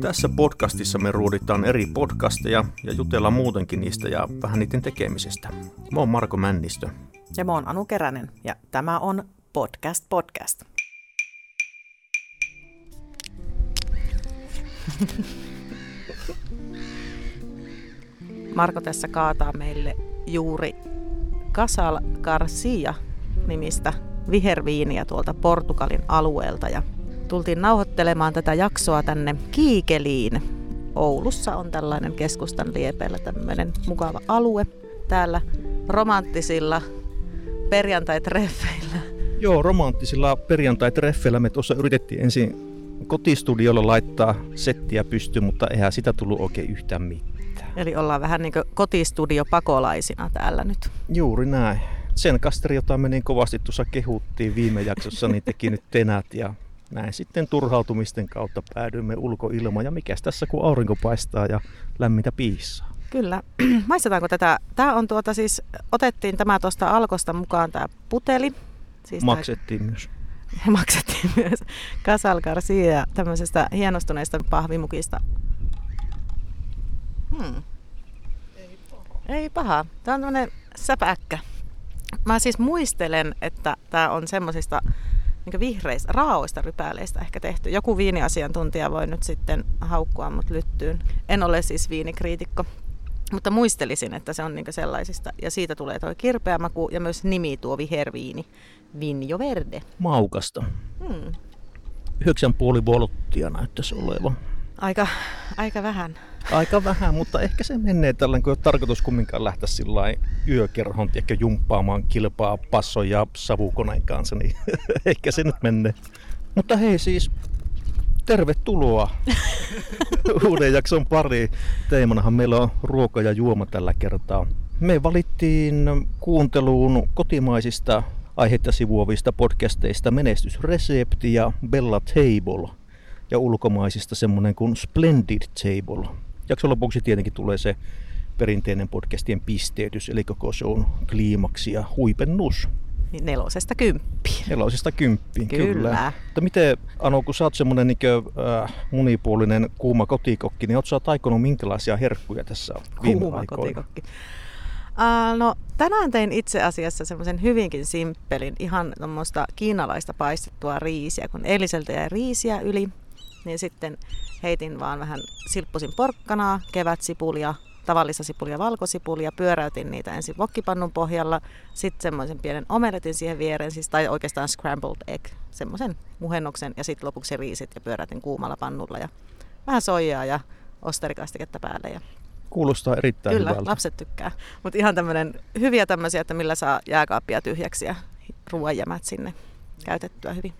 Tässä podcastissa me ruuditaan eri podcasteja ja jutellaan muutenkin niistä ja vähän niiden tekemisestä. Mä oon Marko Männistö. Ja mä oon Anu Keränen ja tämä on Podcast Podcast. Marko tässä kaataa meille juuri Casal Garcia nimistä viherviiniä tuolta Portugalin alueelta ja tultiin nauhoittelemaan tätä jaksoa tänne Kiikeliin. Oulussa on tällainen keskustan liepeillä tämmöinen mukava alue. Täällä romanttisilla perjantai-treffeillä. Joo, romanttisilla perjantai-treffeillä me tuossa yritettiin ensin kotistudiolla laittaa settiä pystyyn, mutta eihän sitä tullut oikein yhtään mitään. Eli ollaan vähän niin kuin kotistudiopakolaisina täällä nyt. Juuri näin. Sen kasteri, jota me niin kovasti tuossa kehuttiin viime jaksossa, niin teki nyt tenät ja näin sitten turhautumisten kautta päädyimme ulkoilmaan. Ja mikäs tässä, kun aurinko paistaa ja lämmintä piissaa. Kyllä. Maistetaanko tätä? Tämä on tuota siis, otettiin tämä tuosta alkosta mukaan tämä puteli. Siis maksettiin tämä... myös. maksettiin myös Casal Garcia tämmöisestä hienostuneesta pahvimukista. Hmm. Ei paha. Ei paha. Tämä on tämmöinen säpäkkä. Mä siis muistelen, että tämä on semmoisista niin vihreistä, raaoista rypäleistä ehkä tehty. Joku viiniasiantuntija voi nyt sitten haukkua mut lyttyyn. En ole siis viinikriitikko, mutta muistelisin, että se on niin sellaisista. Ja siitä tulee tuo kirpeä maku ja myös nimi tuo viherviini. Vinjo Verde. Maukasta. Hmm. 9,5 volttia näyttäisi olevan. Aika, aika vähän. Aika vähän, mutta ehkä se menee tällä, kun ei ole tarkoitus kumminkaan lähteä sillä yökerhon ehkä jumppaamaan kilpaa passon ja savukoneen kanssa, niin ehkä se nyt menee. Mutta hei siis, tervetuloa uuden jakson pari. Teemanahan meillä on ruoka ja juoma tällä kertaa. Me valittiin kuunteluun kotimaisista aihetta sivuovista podcasteista Menestysresepti ja Bella Table ja ulkomaisista semmonen kuin Splendid Table. Jakson lopuksi tietenkin tulee se perinteinen podcastien pisteytys, eli koko shown kliimaksi ja huipennus. Niin nelosesta kymppiin. Nelosesta kymppiin, kyllä. kyllä. Mutta miten, Anu, kun sä oot semmoinen niin äh, monipuolinen kuuma kotikokki, niin oot sä taikonut minkälaisia herkkuja tässä viime kuuma aikoina? kotikokki. Uh, no, tänään tein itse asiassa semmoisen hyvinkin simppelin, ihan tuommoista kiinalaista paistettua riisiä, kun eiliseltä jäi riisiä yli, niin sitten heitin vaan vähän silppusin porkkanaa, kevätsipulia, tavallista sipulia, valkosipulia, pyöräytin niitä ensin vokkipannun pohjalla, sitten semmoisen pienen omeletin siihen viereen, siis, tai oikeastaan scrambled egg, semmoisen muhennoksen ja sitten lopuksi riisit ja pyöräytin kuumalla pannulla ja vähän soijaa ja osterikastiketta päälle ja Kuulostaa erittäin Kyllä, hyvältä. lapset tykkää. Mutta ihan tämmöinen hyviä tämmöisiä, että millä saa jääkaappia tyhjäksi ja ruoanjämät sinne käytettyä hyvin.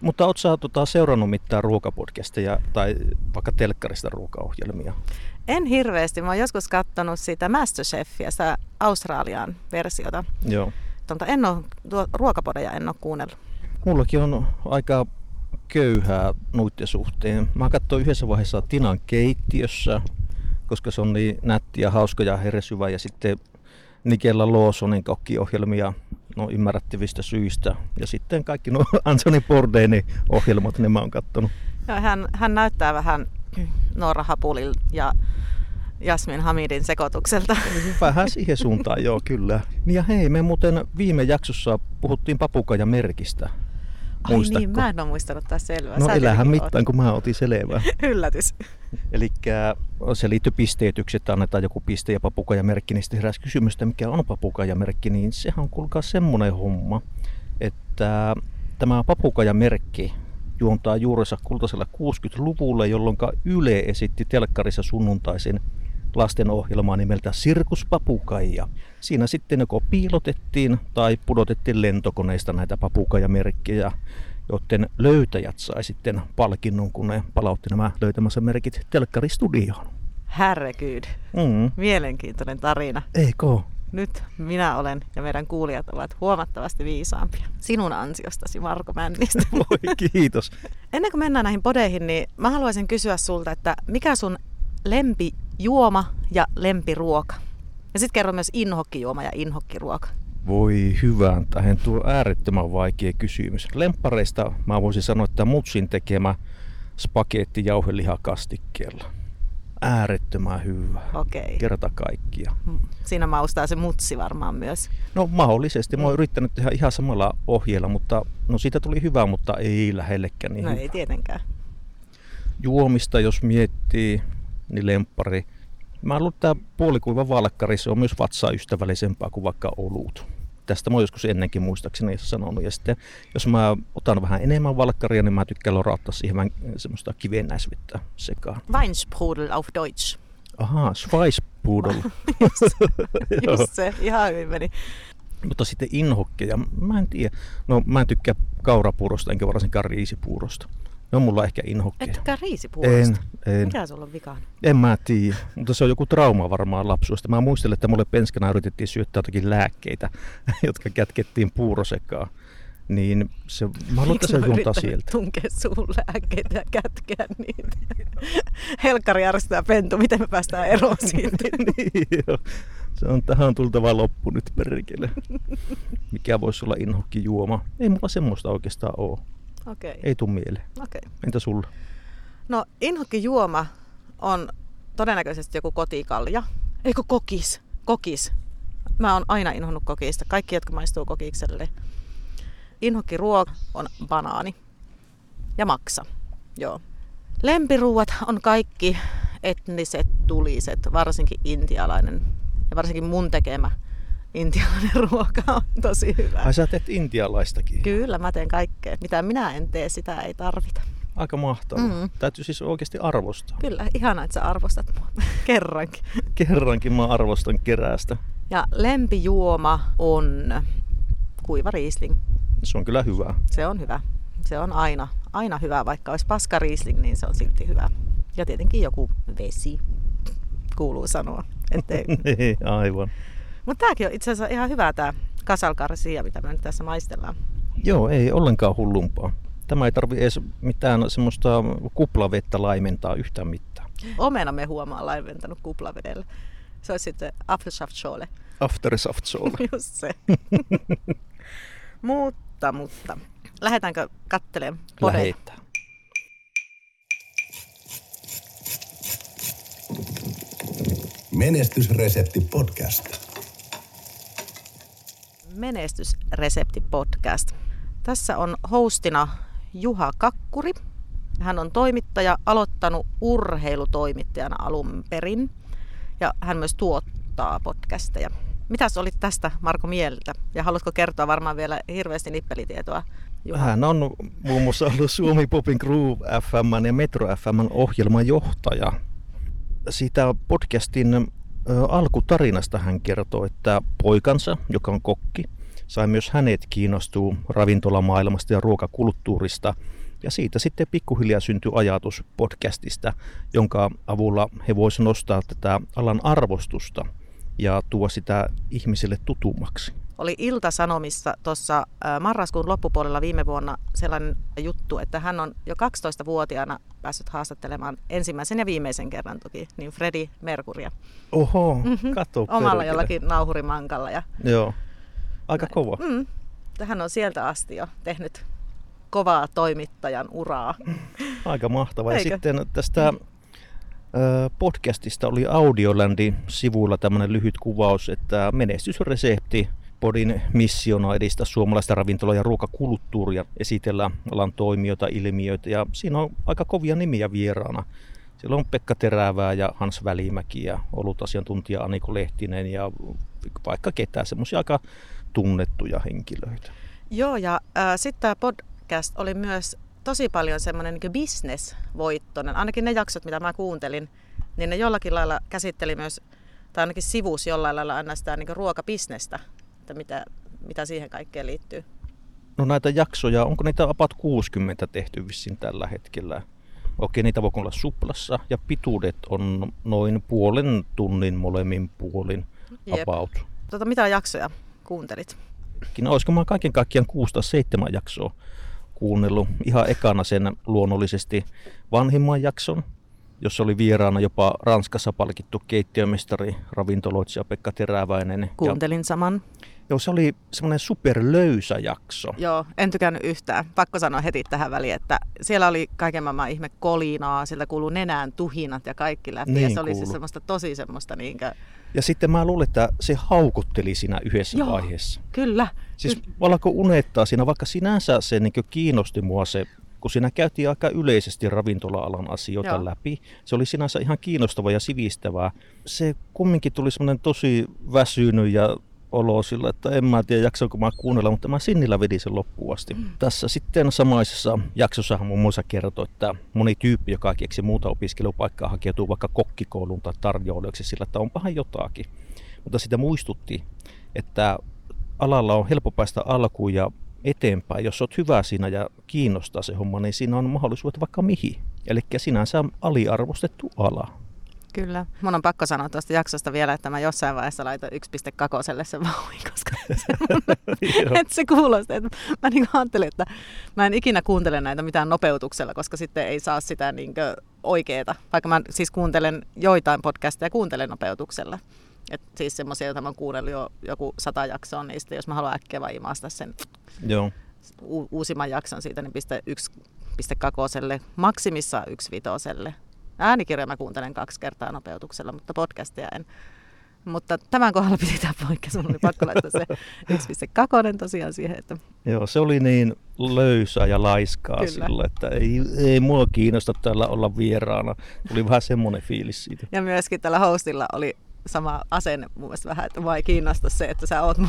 Mutta oletko sä tota, seurannut mitään ruokapodcasteja tai vaikka telkkarista ruokaohjelmia? En hirveästi. Mä oon joskus katsonut sitä Masterchefia, sitä Australian versiota. Joo. Tonta en tuo, ruokapodeja en ole kuunnellut. Mullakin on aika köyhää nuitten suhteen. Mä katsoin yhdessä vaiheessa Tinan keittiössä, koska se on niin nätti ja hauska ja heresyvä. Ja sitten Nikella Lawsonin kokkiohjelmia no ymmärrettävistä syistä. Ja sitten kaikki nuo Anthony Bourdainin ohjelmat, ne mä oon kattonut. Joo, hän, hän näyttää vähän Noora Hapulil ja Jasmin Hamidin sekoitukselta. Vähän siihen suuntaan, joo, kyllä. Ja hei, me muuten viime jaksossa puhuttiin papukajamerkistä. Ai niin, mä en ole muistanut taas selvää. No elähän mittaan, kun mä otin selvää. Yllätys. Eli se liittyy pisteytyksiin, että annetaan joku piste ja papukajamerkki, niin sitten heräsi kysymystä, mikä on papukajamerkki, niin sehän on kuulkaa semmoinen homma, että tämä papukajamerkki juontaa juurensa kultaisella 60-luvulla, jolloin Yle esitti telkkarissa sunnuntaisin lastenohjelmaa nimeltä Sirkus Papukaija. Siinä sitten joko piilotettiin tai pudotettiin lentokoneista näitä papukajamerkkejä, joten löytäjät sai sitten palkinnon, kun ne palautti nämä löytämänsä merkit telkkaristudioon. Herregud. Mm. Mielenkiintoinen tarina. Eikö? Nyt minä olen ja meidän kuulijat ovat huomattavasti viisaampia. Sinun ansiostasi, Marko Männistä. Voi, kiitos. Ennen kuin mennään näihin podeihin, niin mä haluaisin kysyä sulta, että mikä sun lempijuoma ja lempiruoka? Ja sitten kerro myös inhokkijuoma ja inhokkiruoka. Voi hyvän tähän tuo äärettömän vaikea kysymys. Lemppareista mä voisin sanoa, että mutsin tekemä spagetti jauhelihakastikkeella. Äärettömän hyvä. Okei. Kerta kaikkia. Siinä maustaa se mutsi varmaan myös. No mahdollisesti. Mä oon Mm. yrittänyt tehdä ihan samalla ohjeella, mutta no siitä tuli hyvä, mutta ei lähellekään niin No hyvä. ei tietenkään. Juomista jos miettii, niin lemppari. Mä luulen, että tämä puolikuiva valkkari, se on myös vatsaa ystävällisempää kuin vaikka olut. Tästä mä oon joskus ennenkin muistaakseni sanonut. Ja sitten jos mä otan vähän enemmän valkkaria, niin mä tykkään lorauttaa siihen vähän semmoista kivennäisvettä sekaan. Weinsprudel auf Deutsch. Ahaa, Schweisspudel. Just se, ihan hyvin meni. Mutta sitten inhokkeja, mä en tiedä. No mä en tykkää kaurapuurosta enkä varsinkaan riisipuurosta. Ne on mulla ehkä inhokkeja. Et tykkää riisipuurosta? En, en. Mikä sulla on vikana? En mä tiedä, mutta se on joku trauma varmaan lapsuudesta. Mä muistelen, että mulle penskana yritettiin syöttää jotakin lääkkeitä, jotka kätkettiin puurosekaan. Niin se, mä luulen, että se juontaa sieltä. tunkea suun lääkkeitä ja kätkeä niitä? Helkkari järjestää pentu, miten me päästään eroon siitä? niin, joo. se on tähän tultava loppu nyt perkele. Mikä voisi olla inhokki juoma? Ei mulla semmoista oikeastaan ole. Okei, Ei tuu mieleen. okei. Entä sulla? No inhokki juoma on todennäköisesti joku kotikalja. Eikö kokis? Kokis. Mä oon aina inhonnut kokista. Kaikki, jotka maistuu kokikselle. Inhokki ruoka on banaani ja maksa. Joo. Lempiruuat on kaikki etniset tuliset, varsinkin intialainen. Ja varsinkin mun tekemä intialainen ruoka on tosi hyvä. Ai sä teet intialaistakin. Kyllä, mä teen kaikkea. Mitä minä en tee, sitä ei tarvita. Aika mahtavaa. Mm. Täytyy siis oikeasti arvostaa. Kyllä, ihana, että sä arvostat mua kerrankin. Kerrankin mä arvostan keräästä. Ja lempijuoma on kuiva riisling. Se on kyllä hyvä. Se on hyvä. Se on aina, aina hyvä, vaikka olisi paska riisling, niin se on silti hyvä. Ja tietenkin joku vesi, kuuluu sanoa. Ettei... Niin, aivan. Mutta tämäkin on itse asiassa ihan hyvä tämä kasalkarsia, mitä me nyt tässä maistellaan. Joo, ei ollenkaan hullumpaa. Tämä ei tarvi edes mitään semmoista kuplavettä laimentaa yhtään mitään. Omena me huomaa laiventanut kuplavedellä. Se olisi sitten Apfelsaftschorle. Aftersaftsole. Just se. mutta, mutta. Lähdetäänkö kattelemaan podeja? Lähettää. Menestysresepti podcast. Menestysresepti podcast. Tässä on hostina Juha Kakkuri. Hän on toimittaja, aloittanut urheilutoimittajana alun perin ja hän myös tuottaa podcasteja. Mitäs olit tästä Marko mieltä? Ja haluatko kertoa varmaan vielä hirveästi nippelitietoa? Juha? Hän on muun muassa ollut Suomi Popin Groove FM ja Metro FM ohjelman johtaja. Siitä podcastin alkutarinasta hän kertoo, että poikansa, joka on kokki, sai myös hänet kiinnostua ravintolamaailmasta ja ruokakulttuurista. Ja siitä sitten pikkuhiljaa syntyi ajatus podcastista, jonka avulla he voisivat nostaa tätä alan arvostusta ja tuo sitä ihmisille tutummaksi. Oli Ilta-Sanomissa tuossa marraskuun loppupuolella viime vuonna sellainen juttu, että hän on jo 12-vuotiaana päässyt haastattelemaan ensimmäisen ja viimeisen kerran toki, niin Freddy Merkuria. Oho, Mhm. kato Omalla perkele. jollakin nauhurimankalla. Ja, Joo, aika kova. mm, hän on sieltä asti jo tehnyt kovaa toimittajan uraa. Aika mahtavaa. Ja sitten tästä ö, podcastista oli Audiolandin sivuilla tämmöinen lyhyt kuvaus, että menestysresepti Podin missiona edistää suomalaista ravintola- ja ruokakulttuuria, esitellä alan toimijoita, ilmiöitä ja siinä on aika kovia nimiä vieraana. Siellä on Pekka Terävää ja Hans Välimäki ja ollut asiantuntija Aniko Lehtinen ja vaikka ketään, semmoisia aika tunnettuja henkilöitä. Joo, ja äh, sitten tämä podcast oli myös tosi paljon semmoinen niin bisnesvoittoinen. Ainakin ne jaksot, mitä mä kuuntelin, niin ne jollakin lailla käsitteli myös, tai ainakin sivus jollain lailla aina sitä niin ruokabisnestä, että mitä, mitä siihen kaikkeen liittyy. No näitä jaksoja, onko niitä about 60 tehty vissiin tällä hetkellä? Okei, niitä voi olla suplassa ja pituudet on noin puolen tunnin molemmin puolin Jep. about. Tota, mitä jaksoja kuuntelit? No, olisiko mä kaiken kaikkiaan 6 tai 7 jaksoa kuunnellut. Ihan ekana sen luonnollisesti vanhimman jakson, jossa oli vieraana jopa Ranskassa palkittu keittiömestari, ravintoloitsija Pekka Teräväinen. Ja Kuuntelin saman. Joo, se oli semmoinen superlöysä jakso. Joo, en tykännyt yhtään. Pakko sanoa heti tähän väliin, että siellä oli kaiken maailman ihme kolinaa, sieltä kuuluu nenään tuhinat ja kaikki läpi. Niin ja se oli kuulu. siis semmoista tosi semmoista niinkö... Ja sitten mä luulen, että se haukutteli siinä yhdessä Joo. vaiheessa. Kyllä. Siis alkoi unettaa siinä, vaikka sinänsä se niin kiinnosti mua se, kun siinä käytiin aika yleisesti ravintola-alan asioita. Joo. läpi. Se oli sinänsä ihan kiinnostavaa ja sivistävää. Se kumminkin tuli semmoinen tosi väsynyt ja olo sillä, että en mä tiedä jaksoinko mä kuunnella, mutta mä sinnillä vedin sen loppuun asti. Mm. Tässä sitten samaisessa jaksossa muun muassa kertoi, että moni tyyppi, joka keksi muuta opiskelupaikkaa, hakeutuu vaikka kokkikouluun tai tarjoilijaksi sillä, että onpahan jotakin. Mutta sitä muistutti, että alalla on helppo päästä alkuun ja eteenpäin. Jos olet hyvä siinä ja kiinnostaa se homma, niin siinä on mahdollisuudet vaikka mihin. Eli sinänsä aliarvostettu ala. Kyllä. Mun on pakko sanoa tuosta jaksosta vielä, että mä jossain vaiheessa laitoin 1.2 sen vauhin, koska se, Joo. että se kuulosti. Että mä niin ajattelin, että mä en ikinä kuuntele näitä mitään nopeutuksella, koska sitten ei saa sitä niin oikeeta. Vaikka mä siis kuuntelen joitain podcasteja, kuuntelen nopeutuksella. Et siis semmoisia, joita mä oon kuunnellut jo joku sata jaksoa niistä, jos mä haluan äkkiä vaan imasta sen Joo. u- uusimman jakson siitä, niin piste 1.2, maksimissaan 1.5. Äänikirjoja mä kuuntelen kaksi kertaa nopeutuksella, mutta podcastia en. Mutta tämän kohdalla piti tämä poikkeus, mun oli pakko laittaa se 1.2 tosiaan siihen, että Joo, se oli niin löysää ja laiskaa Kyllä. Sillä, että ei, ei mua kiinnosta täällä olla vieraana. Tuli vähän semmoinen fiilis siitä. ja myöskin tällä hostilla oli sama asenne mun mielestä vähän, että ei kiinnosta se, että sä oot mun.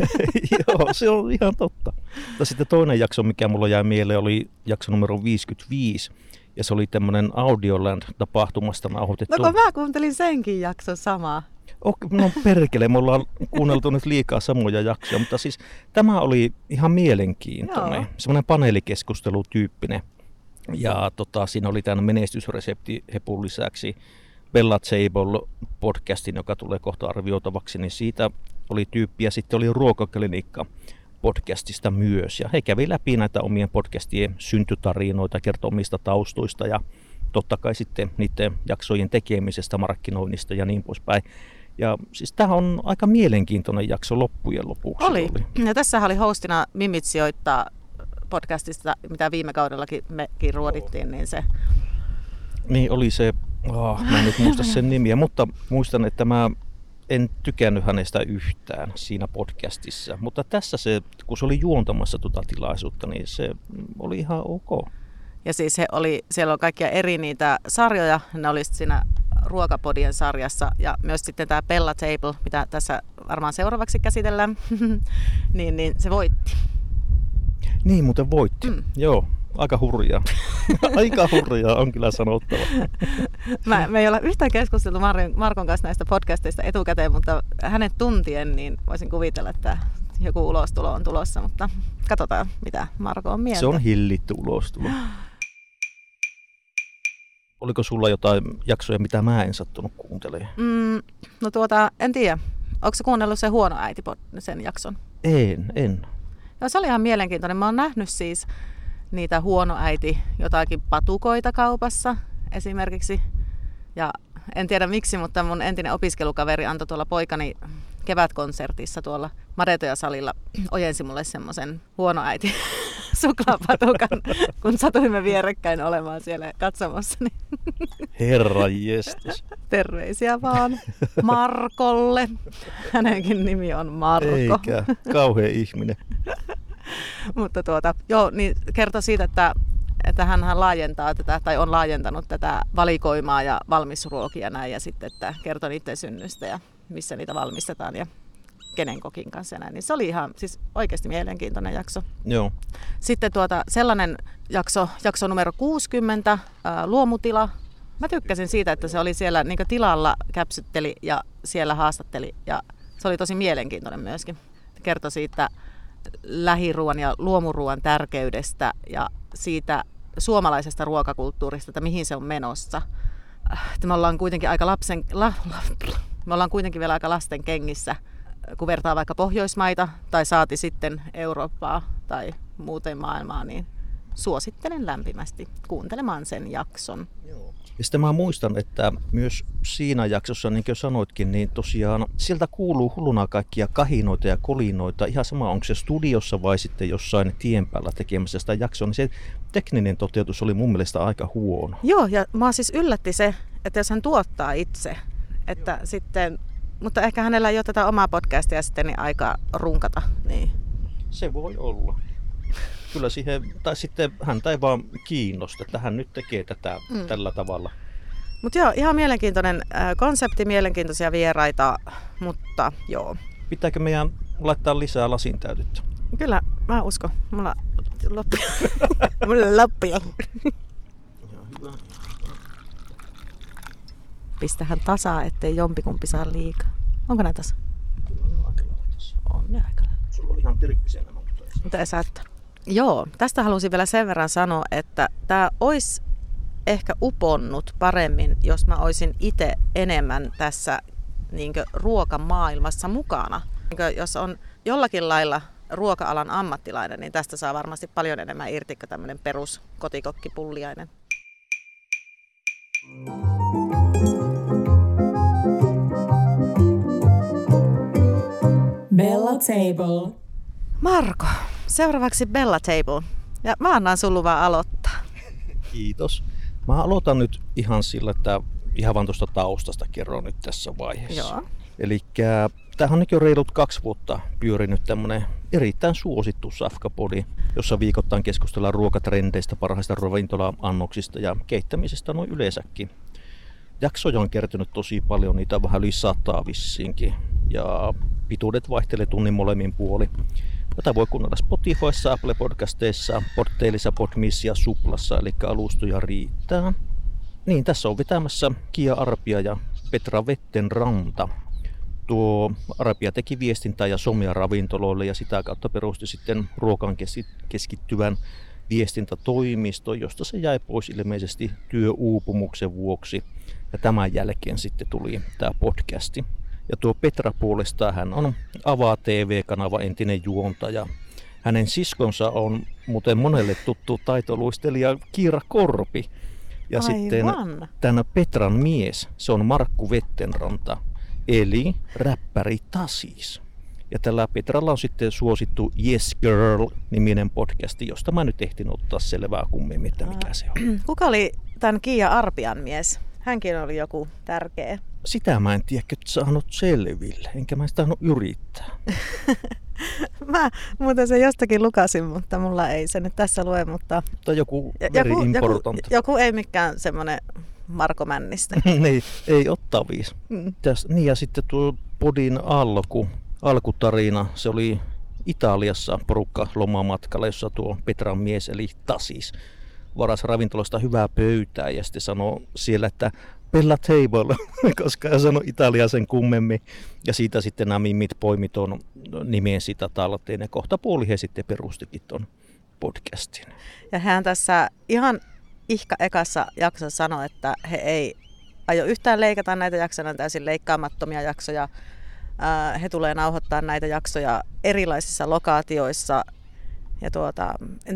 Joo, se on ihan totta. Ja sitten toinen jakso, mikä mulla jäi mieleen, oli jakso numero 55. Ja se oli tämmöinen Audioland-tapahtumasta nauhoitettu. No kun mä kuuntelin senkin jakson samaa. Oh, no perkele, me ollaan kuunneltu nyt liikaa samoja jaksoja, mutta siis tämä oli ihan mielenkiintoinen. Joo. Semmoinen paneelikeskustelutyyppinen. Ja tota, siinä oli tämän menestysresepti hepun lisäksi Bella Table podcastin, joka tulee kohta arvioitavaksi, niin siitä oli tyyppi ja sitten oli ruokaklinikka podcastista myös. Ja he kävi läpi näitä omien podcastien syntytarinoita, kertoi omista taustoista ja totta kai sitten niiden jaksojen tekemisestä, markkinoinnista ja niin poispäin. Ja siis tämä on aika mielenkiintoinen jakso loppujen lopuksi. Oli. Ja tässä oli hostina Mimit sijoittaa podcastista, mitä viime kaudellakin mekin ruodittiin, niin se Niin oli se, oh, mä en nyt muista sen nimiä, mutta muistan, että mä en tykännyt hänestä yhtään siinä podcastissa. Mutta tässä se, kun se oli juontamassa tuota tilaisuutta, niin se oli ihan ok. Ja siis he oli, siellä on kaikkia eri niitä sarjoja, ne oli siinä ruokapodien sarjassa ja myös sitten tämä Bella Table, mitä tässä varmaan seuraavaksi käsitellään, niin, niin se voitti. Niin muuten voitti. Mm. Joo, aika hurjaa. aika hurjaa on kyllä sanottava. Mä, me ei olla yhtään keskusteltu Markon, Markon kanssa näistä podcasteista etukäteen, mutta hänet tuntien niin voisin kuvitella, että joku ulostulo on tulossa, mutta katsotaan mitä Marko on mieltä. Se on hillitty ulostulo. Oliko sulla jotain jaksoja, mitä mä en sattunut kuuntelemaan? Mm, no tuota, en tiedä. Onko se kuunnellut se huono äiti sen jakson? En, en. Joo, se oli ihan mielenkiintoinen. Mä oon nähnyt siis niitä huono äiti jotakin patukoita kaupassa esimerkiksi. Ja en tiedä miksi, mutta mun entinen opiskelukaveri antoi tuolla poikani kevätkonsertissa tuolla Madetoja salilla ojensi mulle semmoisen huono äiti suklaapatukan, kun satuimme vierekkäin olemaan siellä katsomassa. Niin Herra jestas. terveisiä vaan Markolle. Hänenkin nimi on Marko. Eikä, kauhea ihminen. Mutta tuota, joo, niin kertoi siitä, että, että hän laajentaa tätä, tai on laajentanut tätä valikoimaa ja valmisruokia näin, ja sitten, että kertoi niiden synnystä ja missä niitä valmistetaan ja kenen kokin kanssa näin. Niin se oli ihan siis oikeasti mielenkiintoinen jakso. Joo. Sitten tuota, sellainen jakso, jakso numero 60, ää, luomutila. Mä tykkäsin siitä, että se oli siellä niin tilalla käpsytteli ja siellä haastatteli ja se oli tosi mielenkiintoinen myöskin. Kertoi siitä lähiruoan ja luomuruoan tärkeydestä ja siitä suomalaisesta ruokakulttuurista, että mihin se on menossa. Me ollaan kuitenkin aika lapsen, la, la, me ollaan kuitenkin vielä aika lasten kengissä, kun vertaa vaikka Pohjoismaita tai saati sitten Eurooppaa tai muuten maailmaa, niin suosittelen lämpimästi kuuntelemaan sen jakson. Ja sitten mä muistan, että myös siinä jaksossa, niin kuin sanoitkin, niin tosiaan sieltä kuuluu hulluna kaikkia kahinoita ja kolinoita. Ihan sama, onko se studiossa vai sitten jossain tien päällä tekemässä sitä jaksoa, niin se tekninen toteutus oli mun mielestä aika huono. Joo, ja mä siis yllätti se, että jos hän tuottaa itse, että Joo. sitten, mutta ehkä hänellä ei ole tätä omaa podcastia sitten niin aika runkata. Niin. Se voi olla. Kyllä siihen, tai sitten häntä ei vaan kiinnosta, että hän nyt tekee tätä mm. tällä tavalla. Mutta joo, ihan mielenkiintoinen äh, konsepti, mielenkiintoisia vieraita, mutta joo. Pitääkö meidän laittaa lisää lasin täytettä? Kyllä, mä uskon. Mulla loppia. Mulla loppia. Pistähän tasaa, ettei jompikumpi saa liikaa. Onko näitä tasa? On ne aika lailla. Sulla on ihan tirppisiä nämä. Mutta ei saattaa. Joo, tästä halusin vielä sen verran sanoa, että tämä olisi ehkä uponnut paremmin, jos mä olisin itse enemmän tässä niin ruokamaailmassa mukana. Niin jos on jollakin lailla ruoka-alan ammattilainen, niin tästä saa varmasti paljon enemmän irti kuin tämmöinen perus kotikokkipulliainen. Bella Table. Marko, seuraavaksi Bella Table. Ja mä annan sun luvan aloittaa. Kiitos. Mä aloitan nyt ihan sillä, että ihan vaan tuosta taustasta kerron nyt tässä vaiheessa. Joo. Eli tämähän on nyt jo reilut kaksi vuotta pyörinyt tämmönen erittäin suosittu Safkapodi, jossa viikoittain keskustellaan ruokatrendeistä, parhaista ravintola-annoksista ja keittämisestä noin yleensäkin. Jaksoja on kertynyt tosi paljon, niitä on vähän yli sataa vissiinkin. Ja pituudet vaihtelee tunnin molemmin puoli. Tätä voi kuunnella Spotifyssa, Apple Podcasteissa, Podtailissa, Podmiss ja Suplassa, eli alustoja riittää. Niin, tässä on vetämässä Kia Arpia ja Petra Vettenranta. Tuo Arpia teki viestintää ja somia ravintoloille ja sitä kautta perusti sitten ruokaan keskittyvän viestintätoimisto, josta se jäi pois ilmeisesti työuupumuksen vuoksi. Ja tämän jälkeen sitten tuli tämä podcasti. Ja tuo Petra puolestaan hän on Avaa TV-kanava entinen juontaja. Hänen siskonsa on muuten monelle tuttu taitoluistelija Kiira Korpi. Ja Aivan. sitten tämän Petran mies, se on Markku Vettenranta, eli räppäri Tasis. Ja tällä Petralla on sitten suosittu Yes Girl-niminen podcasti, josta mä nyt ehtin ottaa selvää kummemmin, että mikä se on. Kuka oli tämän Kiia Arpian mies? Hänkin oli joku tärkeä. Sitä mä en tiedä, että saanut selville, enkä mä sitä yrittää. mä muuten se jostakin lukasin, mutta mulla ei se nyt tässä lue, mutta... Tai joku very joku, important. Joku, joku ei mikään semmoinen Marko Männistä. niin, ei ottavis. Mm. Täs, niin ja sitten tuo podin alku, alkutarina, se oli Italiassa porukka lomamatkalla, jossa tuo Petran mies eli Tasis varas ravintolasta hyvää pöytää ja sitten sanoi siellä, että Bella Table, koska hän sanoi Italia sen kummemmin. Ja siitä sitten nämä mimmit poimi tuon sitä talteen ja kohta puoli he sitten perustikin tuon podcastin. Ja hän tässä ihan ihka ekassa jaksossa sanoi, että he ei aio yhtään leikata näitä jaksoja, täysin leikkaamattomia jaksoja. He tulee nauhoittaa näitä jaksoja erilaisissa lokaatioissa ja tuota,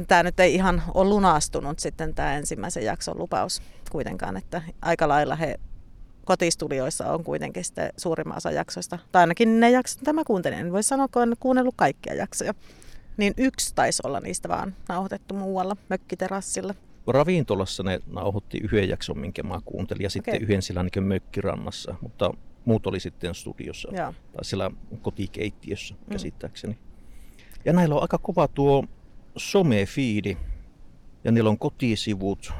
tämä nyt ei ihan ole lunastunut sitten tämä ensimmäisen jakson lupaus kuitenkaan, että aika lailla he kotistudioissa on kuitenkin sitten suurimman osa jaksoista, tai ainakin ne jaksot, mitä mä kuuntelin, en voi sanoa, kun olen kuunnellut kaikkia jaksoja. Niin yksi taisi olla niistä vaan nauhoitettu muualla mökkiterassilla. Ravintolassa ne nauhoitti yhden jakson, minkä mä kuuntelin, ja sitten okay. yhden sillä niin mökkirannassa, mutta muut oli sitten studiossa Joo. tai siellä kotikeittiössä mm. käsittääkseni. Ja näillä on aika kova tuo somefiidi ja niillä on kotisivut.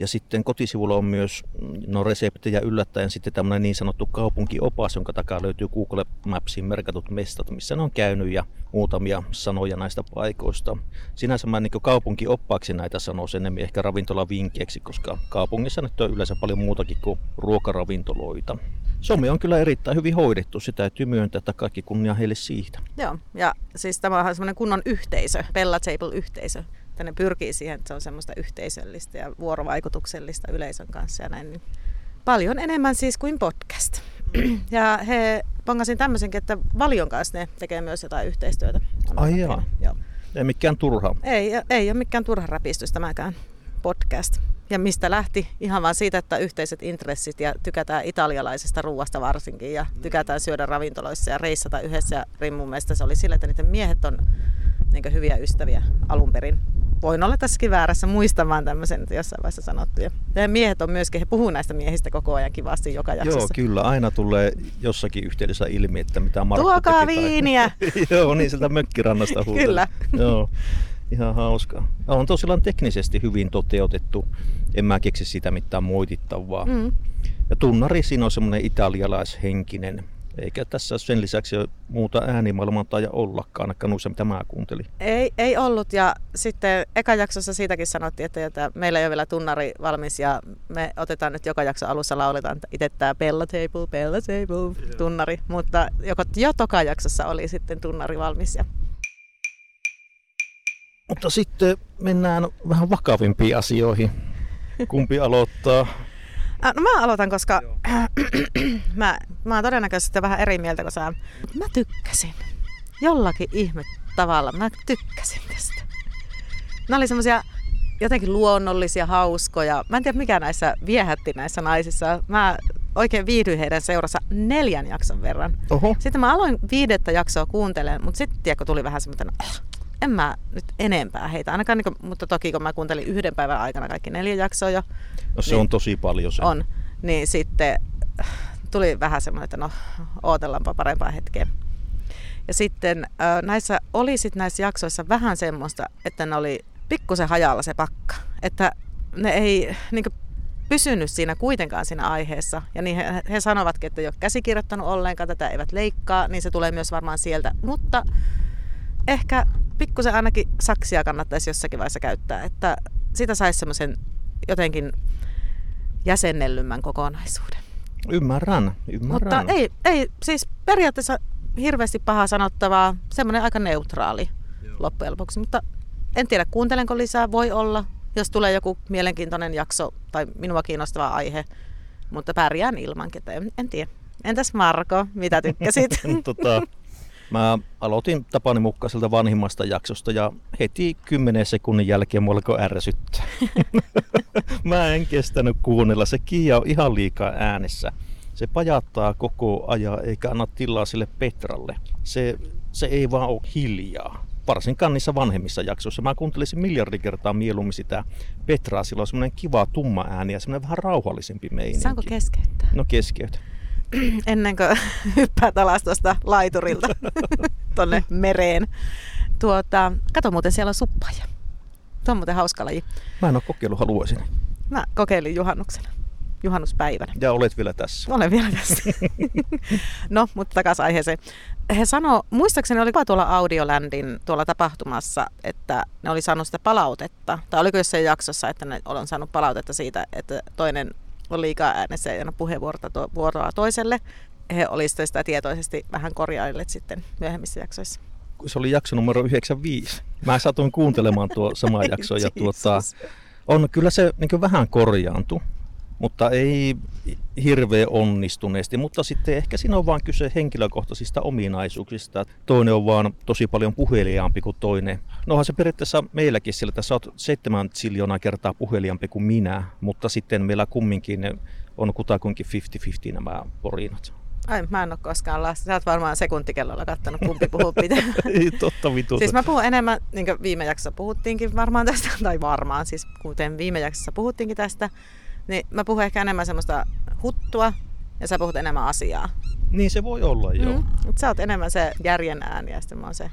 Ja sitten kotisivulla on myös no, reseptejä yllättäen sitten tämmöinen niin sanottu kaupunkiopas, jonka takaa löytyy Google Mapsin merkatut mestat, missä ne on käynyt ja muutamia sanoja näistä paikoista. Sinänsä mä niin kaupunkioppaaksi näitä sanoisin enemmän ehkä ravintolavinkkeiksi, koska kaupungissa nyt on yleensä paljon muutakin kuin ruokaravintoloita. Some on kyllä erittäin hyvin hoidettu, sitä täytyy myöntää, että kaikki kunnia heille siitä. Joo, ja siis tämä on semmoinen kunnon yhteisö, Bella Table-yhteisö. Tänne pyrkii siihen, että se on semmoista yhteisöllistä ja vuorovaikutuksellista yleisön kanssa ja näin. Niin paljon enemmän siis kuin podcast. ja he pongasin tämmöisenkin, että Valion kanssa ne tekee myös jotain yhteistyötä. Ai joo. joo. Ei mikään turha. Ei, ei ole mikään turha räpistys tämäkään podcast. Ja mistä lähti? Ihan vaan siitä, että yhteiset intressit ja tykätään italialaisesta ruoasta varsinkin ja tykätään syödä ravintoloissa ja reissata yhdessä. Ja Rimmun mielestä se oli sillä, että niiden miehet on niin hyviä ystäviä alun perin. Voin olla tässäkin väärässä muistamaan tämmöisen, että jossain vaiheessa sanottu. Ja miehet on myöskin, he puhuu näistä miehistä koko ajan kivasti joka jaksossa. Joo, kyllä. Aina tulee jossakin yhteydessä ilmi, että mitä Markku Tuokaa teki. viiniä! Joo, niin sieltä mökkirannasta huutaa. Kyllä. Joo, ihan hauskaa. On tosiaan teknisesti hyvin toteutettu. En mä keksi sitä mitään moitittavaa. Mm. Ja tunnari siinä on semmoinen italialaishenkinen. Eikä tässä sen lisäksi ole muuta äänimaailmantaa ollakaan, ainakaan noissa mitä mä kuuntelin. Ei, ei ollut ja sitten eka jaksossa siitäkin sanottiin, että, että meillä ei ole vielä tunnari valmis ja me otetaan nyt joka jakso alussa lauletaan itse tämä Bella Table, Bella Table tunnari, mutta joko, jo toka jaksossa oli sitten tunnari valmis. Ja... Mutta sitten mennään vähän vakavimpiin asioihin. Kumpi aloittaa? Äh, no mä aloitan, koska mä, mä oon todennäköisesti vähän eri mieltä kuin sä. Mä tykkäsin. Jollakin ihme tavalla. Mä tykkäsin tästä. Nämä oli semmosia jotenkin luonnollisia, hauskoja. Mä en tiedä mikä näissä viehätti näissä naisissa. Mä oikein viihdyin heidän seurassa neljän jakson verran. Oho. Sitten mä aloin viidettä jaksoa kuuntelemaan, mutta sitten tiedätkö, tuli vähän semmoinen, oh, en mä nyt enempää heitä. Ainakaan, niin kuin, mutta toki kun mä kuuntelin yhden päivän aikana kaikki neljä jaksoa jo. No se niin, on tosi paljon se. On. Niin sitten tuli vähän semmoinen, että no ootellaanpa parempaa hetkeä. Ja sitten näissä oli sitten näissä jaksoissa vähän semmoista, että ne oli pikkusen hajalla se pakka. Että ne ei niin pysynyt siinä kuitenkaan siinä aiheessa. Ja niin he, he sanovatkin, että ei ole käsikirjoittanut ollenkaan, tätä eivät leikkaa, niin se tulee myös varmaan sieltä. Mutta ehkä pikkusen ainakin saksia kannattaisi jossakin vaiheessa käyttää, että sitä saisi semmoisen jotenkin jäsennellymmän kokonaisuuden. Ymmärrän, ymmärrän. Mutta ei, ei siis periaatteessa hirveästi paha sanottavaa, semmoinen aika neutraali Joo. loppujen lopuksi, mutta en tiedä kuuntelenko lisää, voi olla, jos tulee joku mielenkiintoinen jakso tai minua kiinnostava aihe, mutta pärjään ilmankin, en, en tiedä. Entäs Marko, mitä tykkäsit? tota, Mä aloitin Tapani Mukkaiselta vanhimmasta jaksosta ja heti 10 sekunnin jälkeen mulla alkoi ärsyttää. mä en kestänyt kuunnella. Se Kiia on ihan liikaa äänessä. Se pajattaa koko ajan eikä anna tilaa sille Petralle. Se, se ei vaan ole hiljaa. Varsinkaan niissä vanhemmissa jaksoissa. Mä kuuntelisin miljardi kertaa mieluummin sitä Petraa. Sillä on semmoinen kiva tumma ääni ja semmoinen vähän rauhallisempi meininki. Saanko keskeyttää? No keskeytä. ennen kuin hyppäät alas tuosta laiturilta tonne mereen. Tuota, kato muuten, siellä on suppaja. Tuo on muuten hauska laji. Mä en ole kokeillut, haluaisin. Mä kokeilin juhannuksena. Juhannuspäivänä. Ja olet vielä tässä. Olen vielä tässä. no, mutta takaisin aiheeseen. He sanoo, muistaakseni oli tuolla Audiolandin tuolla tapahtumassa, että ne oli saanut sitä palautetta. Tai oliko jossain jaksossa, että ne on saanut palautetta siitä, että toinen on liikaa äänessä ja puheenvuoroa to, vuoroa toiselle. He olisivat sitä tietoisesti vähän korjailleet sitten myöhemmissä jaksoissa. Se oli jakso numero 95. Mä satuin kuuntelemaan tuo sama jakso ja tuota, on kyllä se niin vähän korjaantu mutta ei hirveän onnistuneesti. Mutta sitten ehkä siinä on vaan kyse henkilökohtaisista ominaisuuksista. Toinen on vaan tosi paljon puheliaampi kuin toinen. Nohan se periaatteessa meilläkin sillä, että sä oot seitsemän siljoonaa kertaa puheliaampi kuin minä, mutta sitten meillä kumminkin on kutakuinkin 50-50 nämä porinat. Ai, mä en ole koskaan lasta. Sä oot varmaan sekuntikellolla kattanut, kumpi puhuu pitää. Ei, totta vitu. Siis mä puhun enemmän, niin kuin viime jaksossa puhuttiinkin varmaan tästä, tai varmaan, siis kuten viime jaksossa puhuttiinkin tästä, niin mä puhun ehkä enemmän semmoista huttua ja sä puhut enemmän asiaa. Niin se voi olla, joo. Mm. Mut sä oot enemmän se järjen ääni ja sitten mä oon se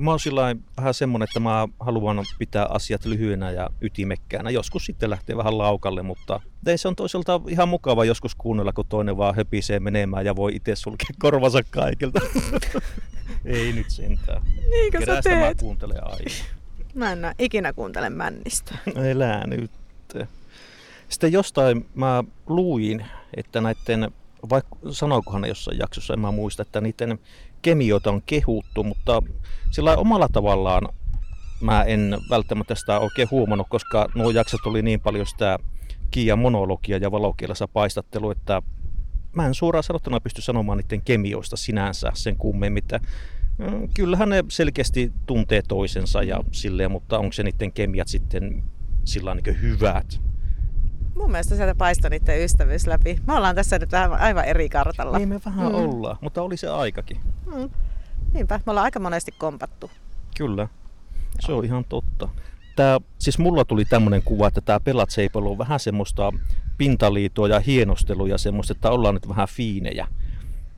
mä oon sillä vähän semmonen, että mä haluan pitää asiat lyhyenä ja ytimekkäänä. Joskus sitten lähtee vähän laukalle, mutta ei se on toisaalta ihan mukava joskus kuunnella, kun toinen vaan höpisee menemään ja voi itse sulkea korvansa kaikilta. ei nyt sentään. Niinkö sä teet? mä kuuntelen aina. Mä en ikinä kuuntele männistä. Elää nyt. Sitten jostain mä luin, että näiden, vaikka sanoikohan jossain jaksossa, en mä muista, että niiden kemioita on kehuttu, mutta sillä omalla tavallaan mä en välttämättä sitä oikein huomannut, koska nuo jaksot oli niin paljon sitä Kiia monologia ja valokielessä paistattelu, että mä en suoraan sanottuna pysty sanomaan niiden kemioista sinänsä sen kummemmin, että Mm, Kyllähän ne selkeästi tuntee toisensa ja silleen, mutta onko se niiden kemiat sitten sillä niin hyvät? Mun mielestä sieltä paistoi niiden ystävyys läpi. Me ollaan tässä nyt vähän aivan eri kartalla. Niin me vähän mm. ollaan, mutta oli se aikakin. Mm. Niinpä, me ollaan aika monesti kompattu. Kyllä, se on ihan totta. Tää, siis mulla tuli tämmöinen kuva, että tämä Pelat Seipolo on vähän semmoista pintaliitoa ja hienostelua ja semmoista, että ollaan nyt vähän fiinejä.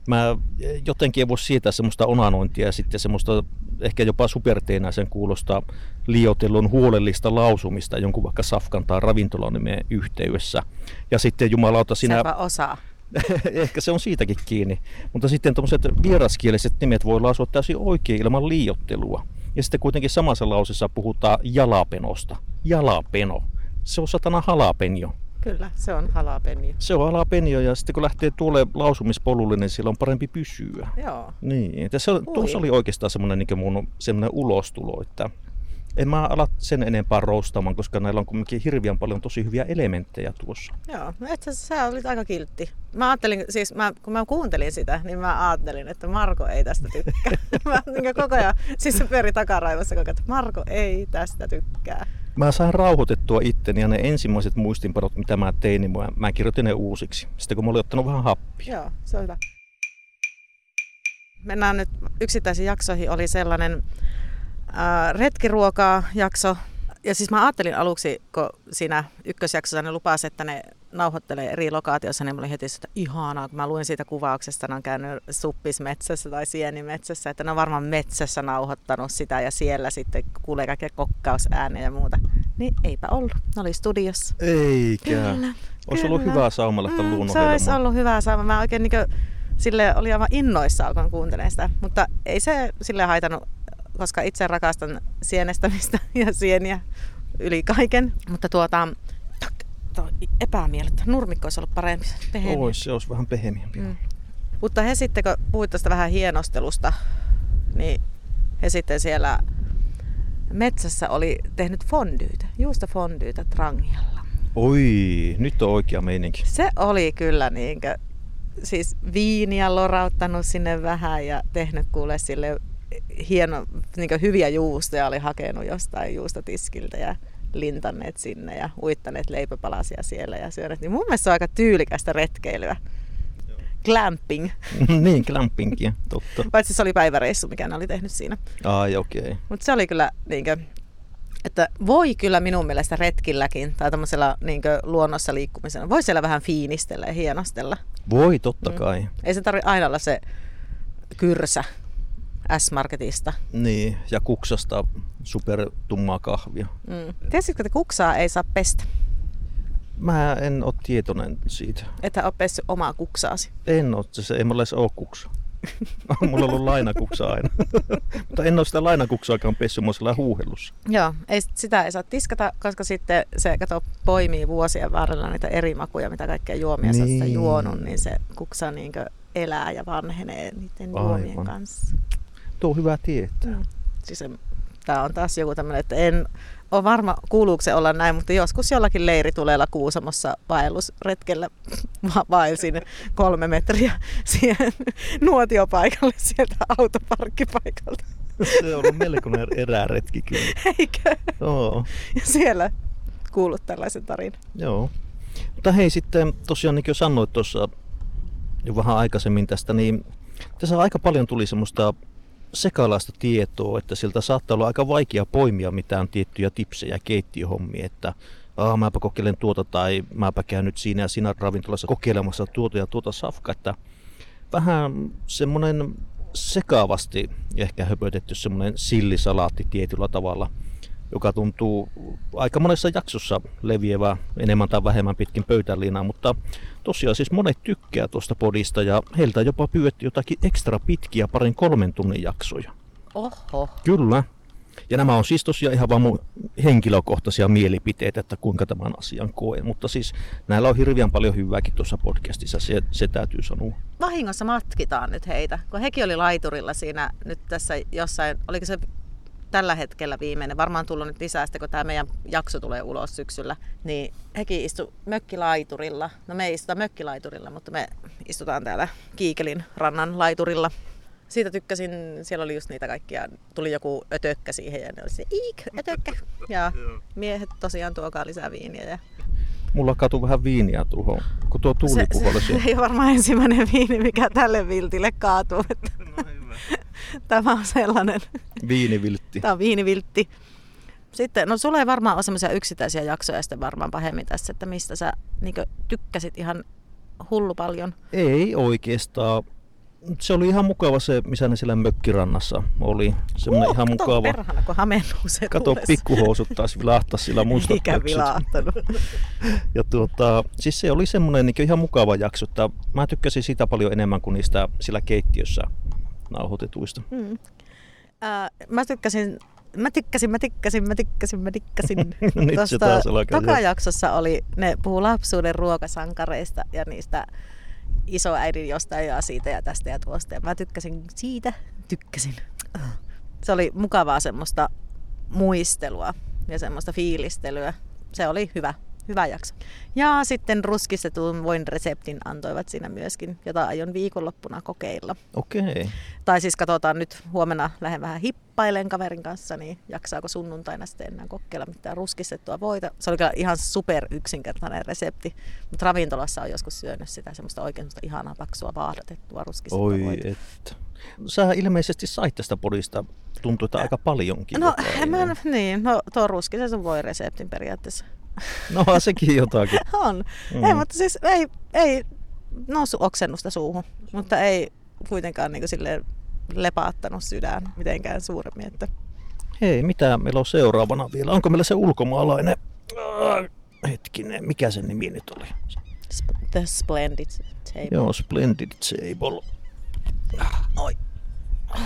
Mä jotenkin en voi sietää semmoista onanointia ja sitten semmoista ehkä jopa superteenäisen kuulosta liotellun huolellista lausumista jonkun vaikka safkan tai ravintolanimen yhteydessä. Ja sitten jumalauta sinä... Säpä osaa. ehkä se on siitäkin kiinni. Mutta sitten tuommoiset vieraskieliset nimet voi lausua täysin oikein ilman liiottelua. Ja sitten kuitenkin samassa lausessa puhutaan jalapenosta. Jalapeno. Se on satana halapenjo. Kyllä, se on halapenio. Se on halapenjo ja sitten kun lähtee tuolle lausumispolulle, niin sillä on parempi pysyä. Joo. Niin, se, Ui. tuossa oli oikeastaan semmoinen niin mun semmoinen ulostulo, että en mä ala sen enempää roustamaan, koska näillä on kuitenkin hirveän paljon tosi hyviä elementtejä tuossa. Joo, no et sä, sä olit aika kiltti. Mä ajattelin, siis mä, kun mä kuuntelin sitä, niin mä ajattelin, että Marko ei tästä tykkää. mä niin koko ajan, siis se pyöri takaraivossa koko ajan, että Marko ei tästä tykkää. Mä sain rauhoitettua itteni ja ne ensimmäiset muistinpanot, mitä mä tein, niin mä, mä kirjoitin ne uusiksi. Sitten kun mä olin ottanut vähän happia. Joo, se on hyvä. Mennään nyt yksittäisiin jaksoihin. Oli sellainen ää, retkiruokaa jakso. Ja siis mä ajattelin aluksi, kun siinä ykkösjaksossa ne lupasi, että ne nauhoittelee eri lokaatiossa, niin mä olin heti että ihanaa, kun mä luin siitä kuvauksesta, ne on käynyt suppismetsässä tai sienimetsässä, että ne on varmaan metsässä nauhoittanut sitä ja siellä sitten kuulee kaikkea kokkausääniä ja muuta. Niin eipä ollut, ne oli studiossa. Eikä. Kyllä, Olisi ollut hyvää saumalla mm, Se olisi ollut hyvä sauma. Mä oikein niin sille oli aivan innoissaan, kun kuuntelin sitä. Mutta ei se sille haitannut, koska itse rakastan sienestämistä ja sieniä yli kaiken. Mutta tuota, tuo epämiellyttä. Nurmikko olisi ollut parempi. Pehmeä. Ois, se olisi vähän pehmeämpi. Mm. Mutta he sitten, kun puhuit tuosta vähän hienostelusta, niin he sitten siellä metsässä oli tehnyt fondyytä, juusta fondyytä Trangialla. Oi, nyt on oikea meininki. Se oli kyllä niinkö, siis viiniä lorauttanut sinne vähän ja tehnyt kuule sille hieno, niinkö hyviä juustoja oli hakenut jostain juustotiskiltä ja lintanneet sinne ja uittaneet leipäpalasia siellä ja syöneet. Niin mun mielestä se on aika tyylikästä retkeilyä. Glamping. niin, glampingia, totta. Paitsi se oli päiväreissu, mikä ne oli tehnyt siinä. Ai, okei. Okay. Mutta se oli kyllä niinkö, että voi kyllä minun mielestä retkilläkin tai tämmöisellä niinkö luonnossa liikkumisella, voi siellä vähän fiinistellä ja hienostella. Voi, totta Mm. kai. Ei se tarvitse aina olla se kyrsä S-Marketista. Niin, ja kuksasta supertummaa kahvia. Mm. Tiesitkö, että kuksaa ei saa pestä? Mä en ole tietoinen siitä. Että ole pessy omaa kuksaasi. En ole, se ei mulla edes ole kuksa. mulla on ollut lainakuksa aina. Mutta en ole sitä lainakuksaakaan pessy, mä oon huuhellussa. Joo, ei, sitä ei saa tiskata, koska sitten se kato, poimii vuosien varrella niitä eri makuja, mitä kaikkea juomia niin. sä Niin. juonut, niin se kuksa niinkö elää ja vanhenee niiden juomien Aivan. kanssa. Tuo on hyvä tietää. Mm. Siis tämä on taas joku tämmöinen, että en ole varma kuuluuko se olla näin, mutta joskus jollakin leiritulella Kuusamossa vaellusretkellä va- vaelsin kolme metriä siihen nuotiopaikalle sieltä autoparkkipaikalta. Se on ollut melkoinen eräretki kyllä. Eikö? Joo. Ja siellä kuullut tällaisen tarinan. Joo. Mutta hei sitten tosiaan niin kuin sanoit tuossa jo vähän aikaisemmin tästä, niin tässä aika paljon tuli semmoista sekalaista tietoa, että siltä saattaa olla aika vaikea poimia mitään tiettyjä tipsejä keittiöhommia, että Aa, mäpä kokeilen tuota tai mäpä käyn nyt siinä ja siinä ravintolassa kokeilemassa tuota ja tuota safkaa, että vähän semmoinen sekavasti ehkä höpötetty semmoinen sillisalaatti tietyllä tavalla, joka tuntuu aika monessa jaksossa leviävää enemmän tai vähemmän pitkin pöytäliinaa, mutta tosiaan siis monet tykkää tuosta podista ja heiltä jopa pyydettiin jotakin ekstra pitkiä parin kolmen tunnin jaksoja. Oho. Kyllä. Ja nämä on siis tosiaan ihan vaan mun henkilökohtaisia mielipiteitä, että kuinka tämän asian koen. Mutta siis näillä on hirveän paljon hyvääkin tuossa podcastissa, se, se täytyy sanoa. Vahingossa matkitaan nyt heitä, kun hekin oli laiturilla siinä nyt tässä jossain, oliko se tällä hetkellä viimeinen, varmaan tullut nyt lisää sitten, kun tämä meidän jakso tulee ulos syksyllä, niin hekin istu mökkilaiturilla. No me ei istuta mökkilaiturilla, mutta me istutaan täällä Kiikelin rannan laiturilla. Siitä tykkäsin, siellä oli just niitä kaikkia, tuli joku ötökkä siihen ja ne oli se iik, ötökkä. Ja miehet tosiaan tuokaa lisää viiniä. Ja Mulla katu vähän viiniä tuohon, kun tuo tuuli se, puhalsi. se, ei ole varmaan ensimmäinen viini, mikä tälle viltille kaatuu. Että Tämä on sellainen, Viiniviltti. tämä on viiniviltti. Sitten, no sulla ei varmaan ole semmoisia yksittäisiä jaksoja sitten varmaan pahemmin tässä, että mistä sä niin tykkäsit ihan hullu paljon. Ei oikeastaan. Se oli ihan mukava se, missä ne siellä mökkirannassa oli. Semmoinen ihan kato, mukava. perhana, kun se Kato, tuulessa. pikkuhousut taas vilahtaa sillä mustat Eikä vilahtanut. Ja tuota, siis se oli semmoinen niin ihan mukava jakso, että mä tykkäsin sitä paljon enemmän kuin niistä sillä keittiössä nauhoitetuista. Mm. Äh, mä tykkäsin Mä tykkäsin, mä tykkäsin, mä tykkäsin, mä tykkäsin. Nyt se Tuosta taas alkaa. tokajaksossa oli, ne puhuu lapsuuden ruokasankareista ja niistä isoäidin jostain ja siitä ja tästä ja tuosta. Ja mä tykkäsin siitä, tykkäsin. Se oli mukavaa semmoista muistelua ja semmoista fiilistelyä. Se oli hyvä, hyvä jakso. Ja sitten ruskistetun voin reseptin antoivat siinä myöskin, jota aion viikonloppuna kokeilla. Okei. Tai siis katsotaan nyt huomenna lähden vähän hippailen kaverin kanssa, niin jaksaako sunnuntaina sitten enää kokeilla mitään ruskistettua voita. Se oli kyllä ihan super yksinkertainen resepti, mutta ravintolassa on joskus syönyt sitä semmoista oikein semmoista ihanaa paksua vaahdotettua ruskistettua Oi, voita. että. Sä ilmeisesti sait tästä podista, tuntuu, että aika paljonkin. No, mä, niin, no tuo ruskisen voi reseptin periaatteessa. No sekin jotakin. On. Mm. Ei, mutta siis ei, ei noussut oksennusta suuhun, mutta ei kuitenkaan niin silleen lepaattanut sydän mitenkään suuremmin. Että Hei, mitä meillä on seuraavana vielä? Onko meillä se ulkomaalainen? Äh, hetkinen, mikä sen nimi nyt oli? sp- The Splendid Table. Joo, Splendid Table. Oi.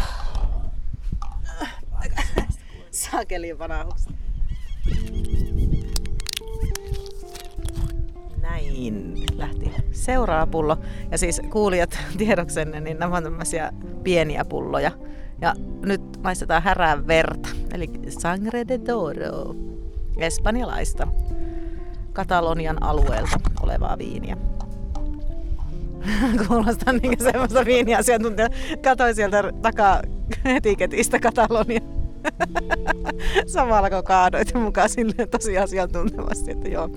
Sakelin vanahukset. Näin lähti seuraava pullo. Ja siis kuulijat tiedoksenne, niin nämä on tämmöisiä pieniä pulloja. Ja nyt maistetaan härää verta, eli sangre de toro, espanjalaista, Katalonian alueelta olevaa viiniä. Kuulostaa niin semmoista viiniasiantuntijaa. Katoin sieltä takaa etiketistä Katalonia. Samalla kun kaadoit mukaan silleen tosi asiantuntevasti, että joo,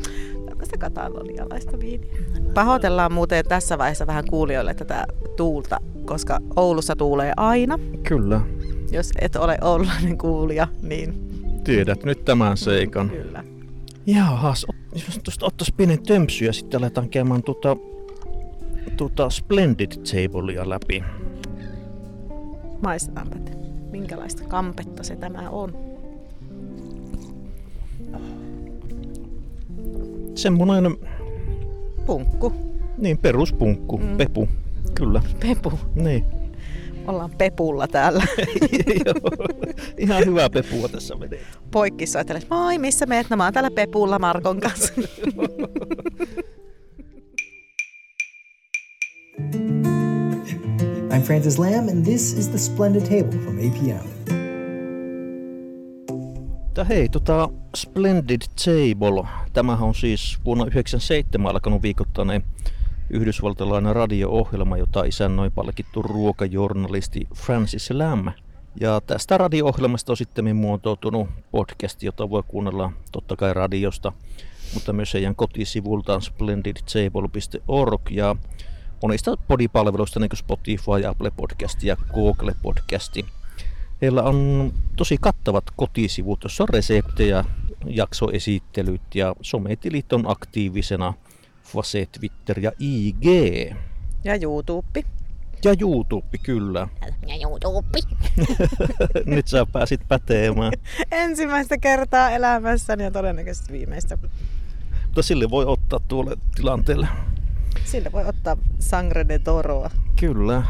tämmöistä katalonialaista viiniä. Pahoitellaan muuten tässä vaiheessa vähän kuulijoille tätä tuulta, koska Oulussa tuulee aina. Kyllä. Jos et ole oululainen kuulija, niin Tiedät nyt tämän seikan. kyllä. Jahas, ot- jos tuosta ottaisi pienen tömpsy ja sitten aletaan käymään tuota, tuota Splendid Tablea läpi. Maistetaanpa, minkälaista kampetta se tämä on. Semmoinen, Punkku, niin peruspunkku, mm. Pepu. Kyllä, pepu. niin. Ollaan pepulla täällä. Joo. Ihan hyvää pepua tässä menee. Poikki soittelee, moi missä meet? No mä oon täällä pepulla Markon kanssa. I'm Francis Lamb, and this is The Splendid Table from APM. Mutta hei, tota Splendid Table, tämähän on siis vuonna 1997 alkanut viikoittainen yhdysvaltalainen radio-ohjelma, jota isännoi palkittu ruokajournalisti Francis Lamb. Ja tästä radio-ohjelmasta on sitten muotoutunut podcast, jota voi kuunnella totta kai radiosta, mutta myös heidän kotisivultaan splendidtable.org ja monista podipalveluista niin kuin Spotify, Apple Podcast ja Google Podcasti. Heillä on tosi kattavat kotisivut, jossa on reseptejä, jaksoesittelyt ja sometilit on aktiivisena. Fase, Twitter ja IG. Ja YouTube. Ja YouTube, kyllä. Ja YouTube. Nyt sä pääsit päteemään. Ensimmäistä kertaa elämässäni ja todennäköisesti viimeistä. Mutta sille voi ottaa tuolle tilanteelle. Sillä voi ottaa Sangre de Toroa. Kyllä.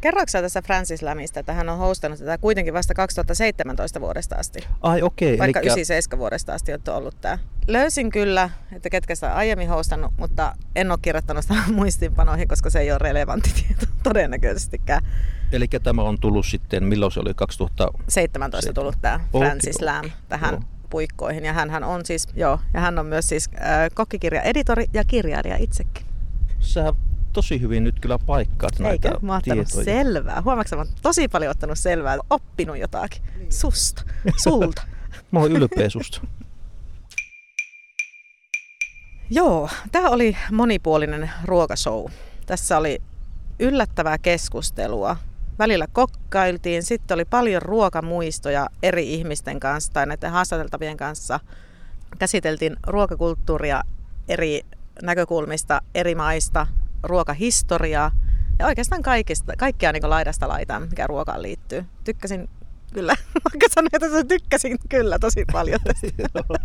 Kerroitko sä tässä Francis Lamista, että hän on hostannut tätä kuitenkin vasta 2017 vuodesta asti? Ai okei, okay, Vaikka eli 97 vuodesta asti on ollut tämä. Löysin kyllä, että ketkä sitä aiemmin hostannut, mutta en ole kirjoittanut sitä muistiinpanoihin, koska se ei ole relevantti tieto todennäköisestikään. eli tämä on tullut sitten, milloin se oli 2000? 17 tullut tämä Francis okei. Lamb tähän Joo. puikkoihin. Ja hän on siis, joo, ja hän on myös siis äh, kokkikirja-editori ja kirjailija itsekin. Sä tosi hyvin nyt kyllä paikkaat näitä Eikö? Mä oon ottanut tietoja. selvää. Huomaatko, mä oon tosi paljon ottanut selvää, oppinut jotakin. Susta, sulta. Mä oon ylpeä susta. Joo, tämä oli monipuolinen ruokashow. Tässä oli yllättävää keskustelua. Välillä kokkailtiin, sitten oli paljon ruokamuistoja eri ihmisten kanssa tai näiden haastateltavien kanssa. Käsiteltiin ruokakulttuuria eri näkökulmista, eri maista, ruokahistoriaa ja oikeastaan kaikista, kaikkia niin laidasta laitaan, mikä ruokaan liittyy. Tykkäsin kyllä, vaikka sanoin, että tykkäsin kyllä tosi paljon tästä.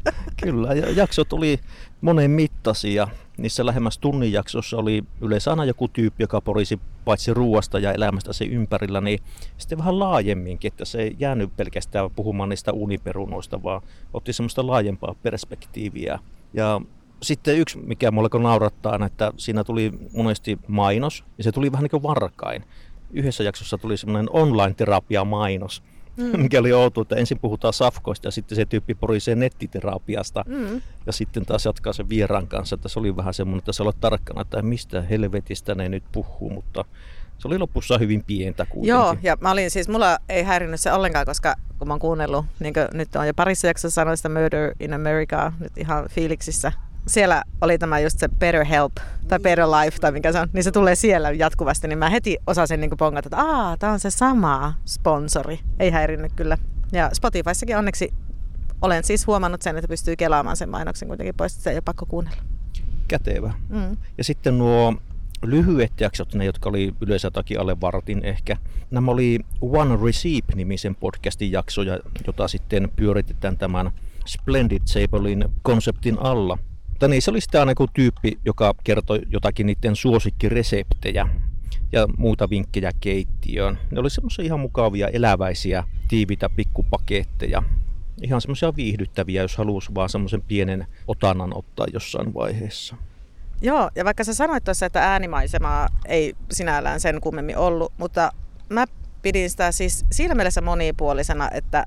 Kyllä, ja jaksot oli monen mittaisia. Niissä lähemmäs tunnin jaksossa oli yleensä aina joku tyyppi, joka porisi paitsi ruoasta ja elämästä se ympärillä, niin sitten vähän laajemminkin, että se ei jäänyt pelkästään puhumaan niistä uniperunoista, vaan otti semmoista laajempaa perspektiiviä. Ja sitten yksi, mikä mulle naurattaa, että siinä tuli monesti mainos, ja se tuli vähän niin kuin varkain. Yhdessä jaksossa tuli semmoinen online-terapia-mainos, mm. mikä oli outo, että ensin puhutaan safkoista ja sitten se tyyppi porisee nettiterapiasta. Mm. Ja sitten taas jatkaa sen vieraan kanssa, että se oli vähän semmoinen, että se oli tarkkana, että mistä helvetistä ne nyt puhuu, mutta se oli lopussa hyvin pientä kuitenkin. Joo, ja mä olin siis, mulla ei häirinnyt se ollenkaan, koska kun mä oon kuunnellut, niin nyt on jo parissa jaksossa sanoin sitä Murder in America, nyt ihan fiiliksissä. Siellä oli tämä just se Better Help tai Better Life tai mikä se on, niin se tulee siellä jatkuvasti, niin mä heti osasin niin pongata, että aah, tää on se sama sponsori. Ei häirinnyt kyllä. Ja Spotifyssakin onneksi olen siis huomannut sen, että pystyy kelaamaan sen mainoksen kuitenkin pois, että se ei ole pakko kuunnella. Kätevä. Mm. Ja sitten nuo lyhyet jaksot, ne jotka oli yleensä jotakin alle vartin ehkä. Nämä oli One Receipt-nimisen podcastin jaksoja, jota sitten pyöritetään tämän Splendid Tablein konseptin alla. Mutta niin, se oli sitten aina joku tyyppi, joka kertoi jotakin niiden suosikkireseptejä ja muuta vinkkejä keittiöön. Ne oli semmoisia ihan mukavia, eläväisiä, tiivitä pikkupaketteja. Ihan semmoisia viihdyttäviä, jos halusi vaan semmoisen pienen otannan ottaa jossain vaiheessa. Joo, ja vaikka sä sanoit tuossa, että äänimaisemaa ei sinällään sen kummemmin ollut, mutta mä pidin sitä siis siinä mielessä monipuolisena, että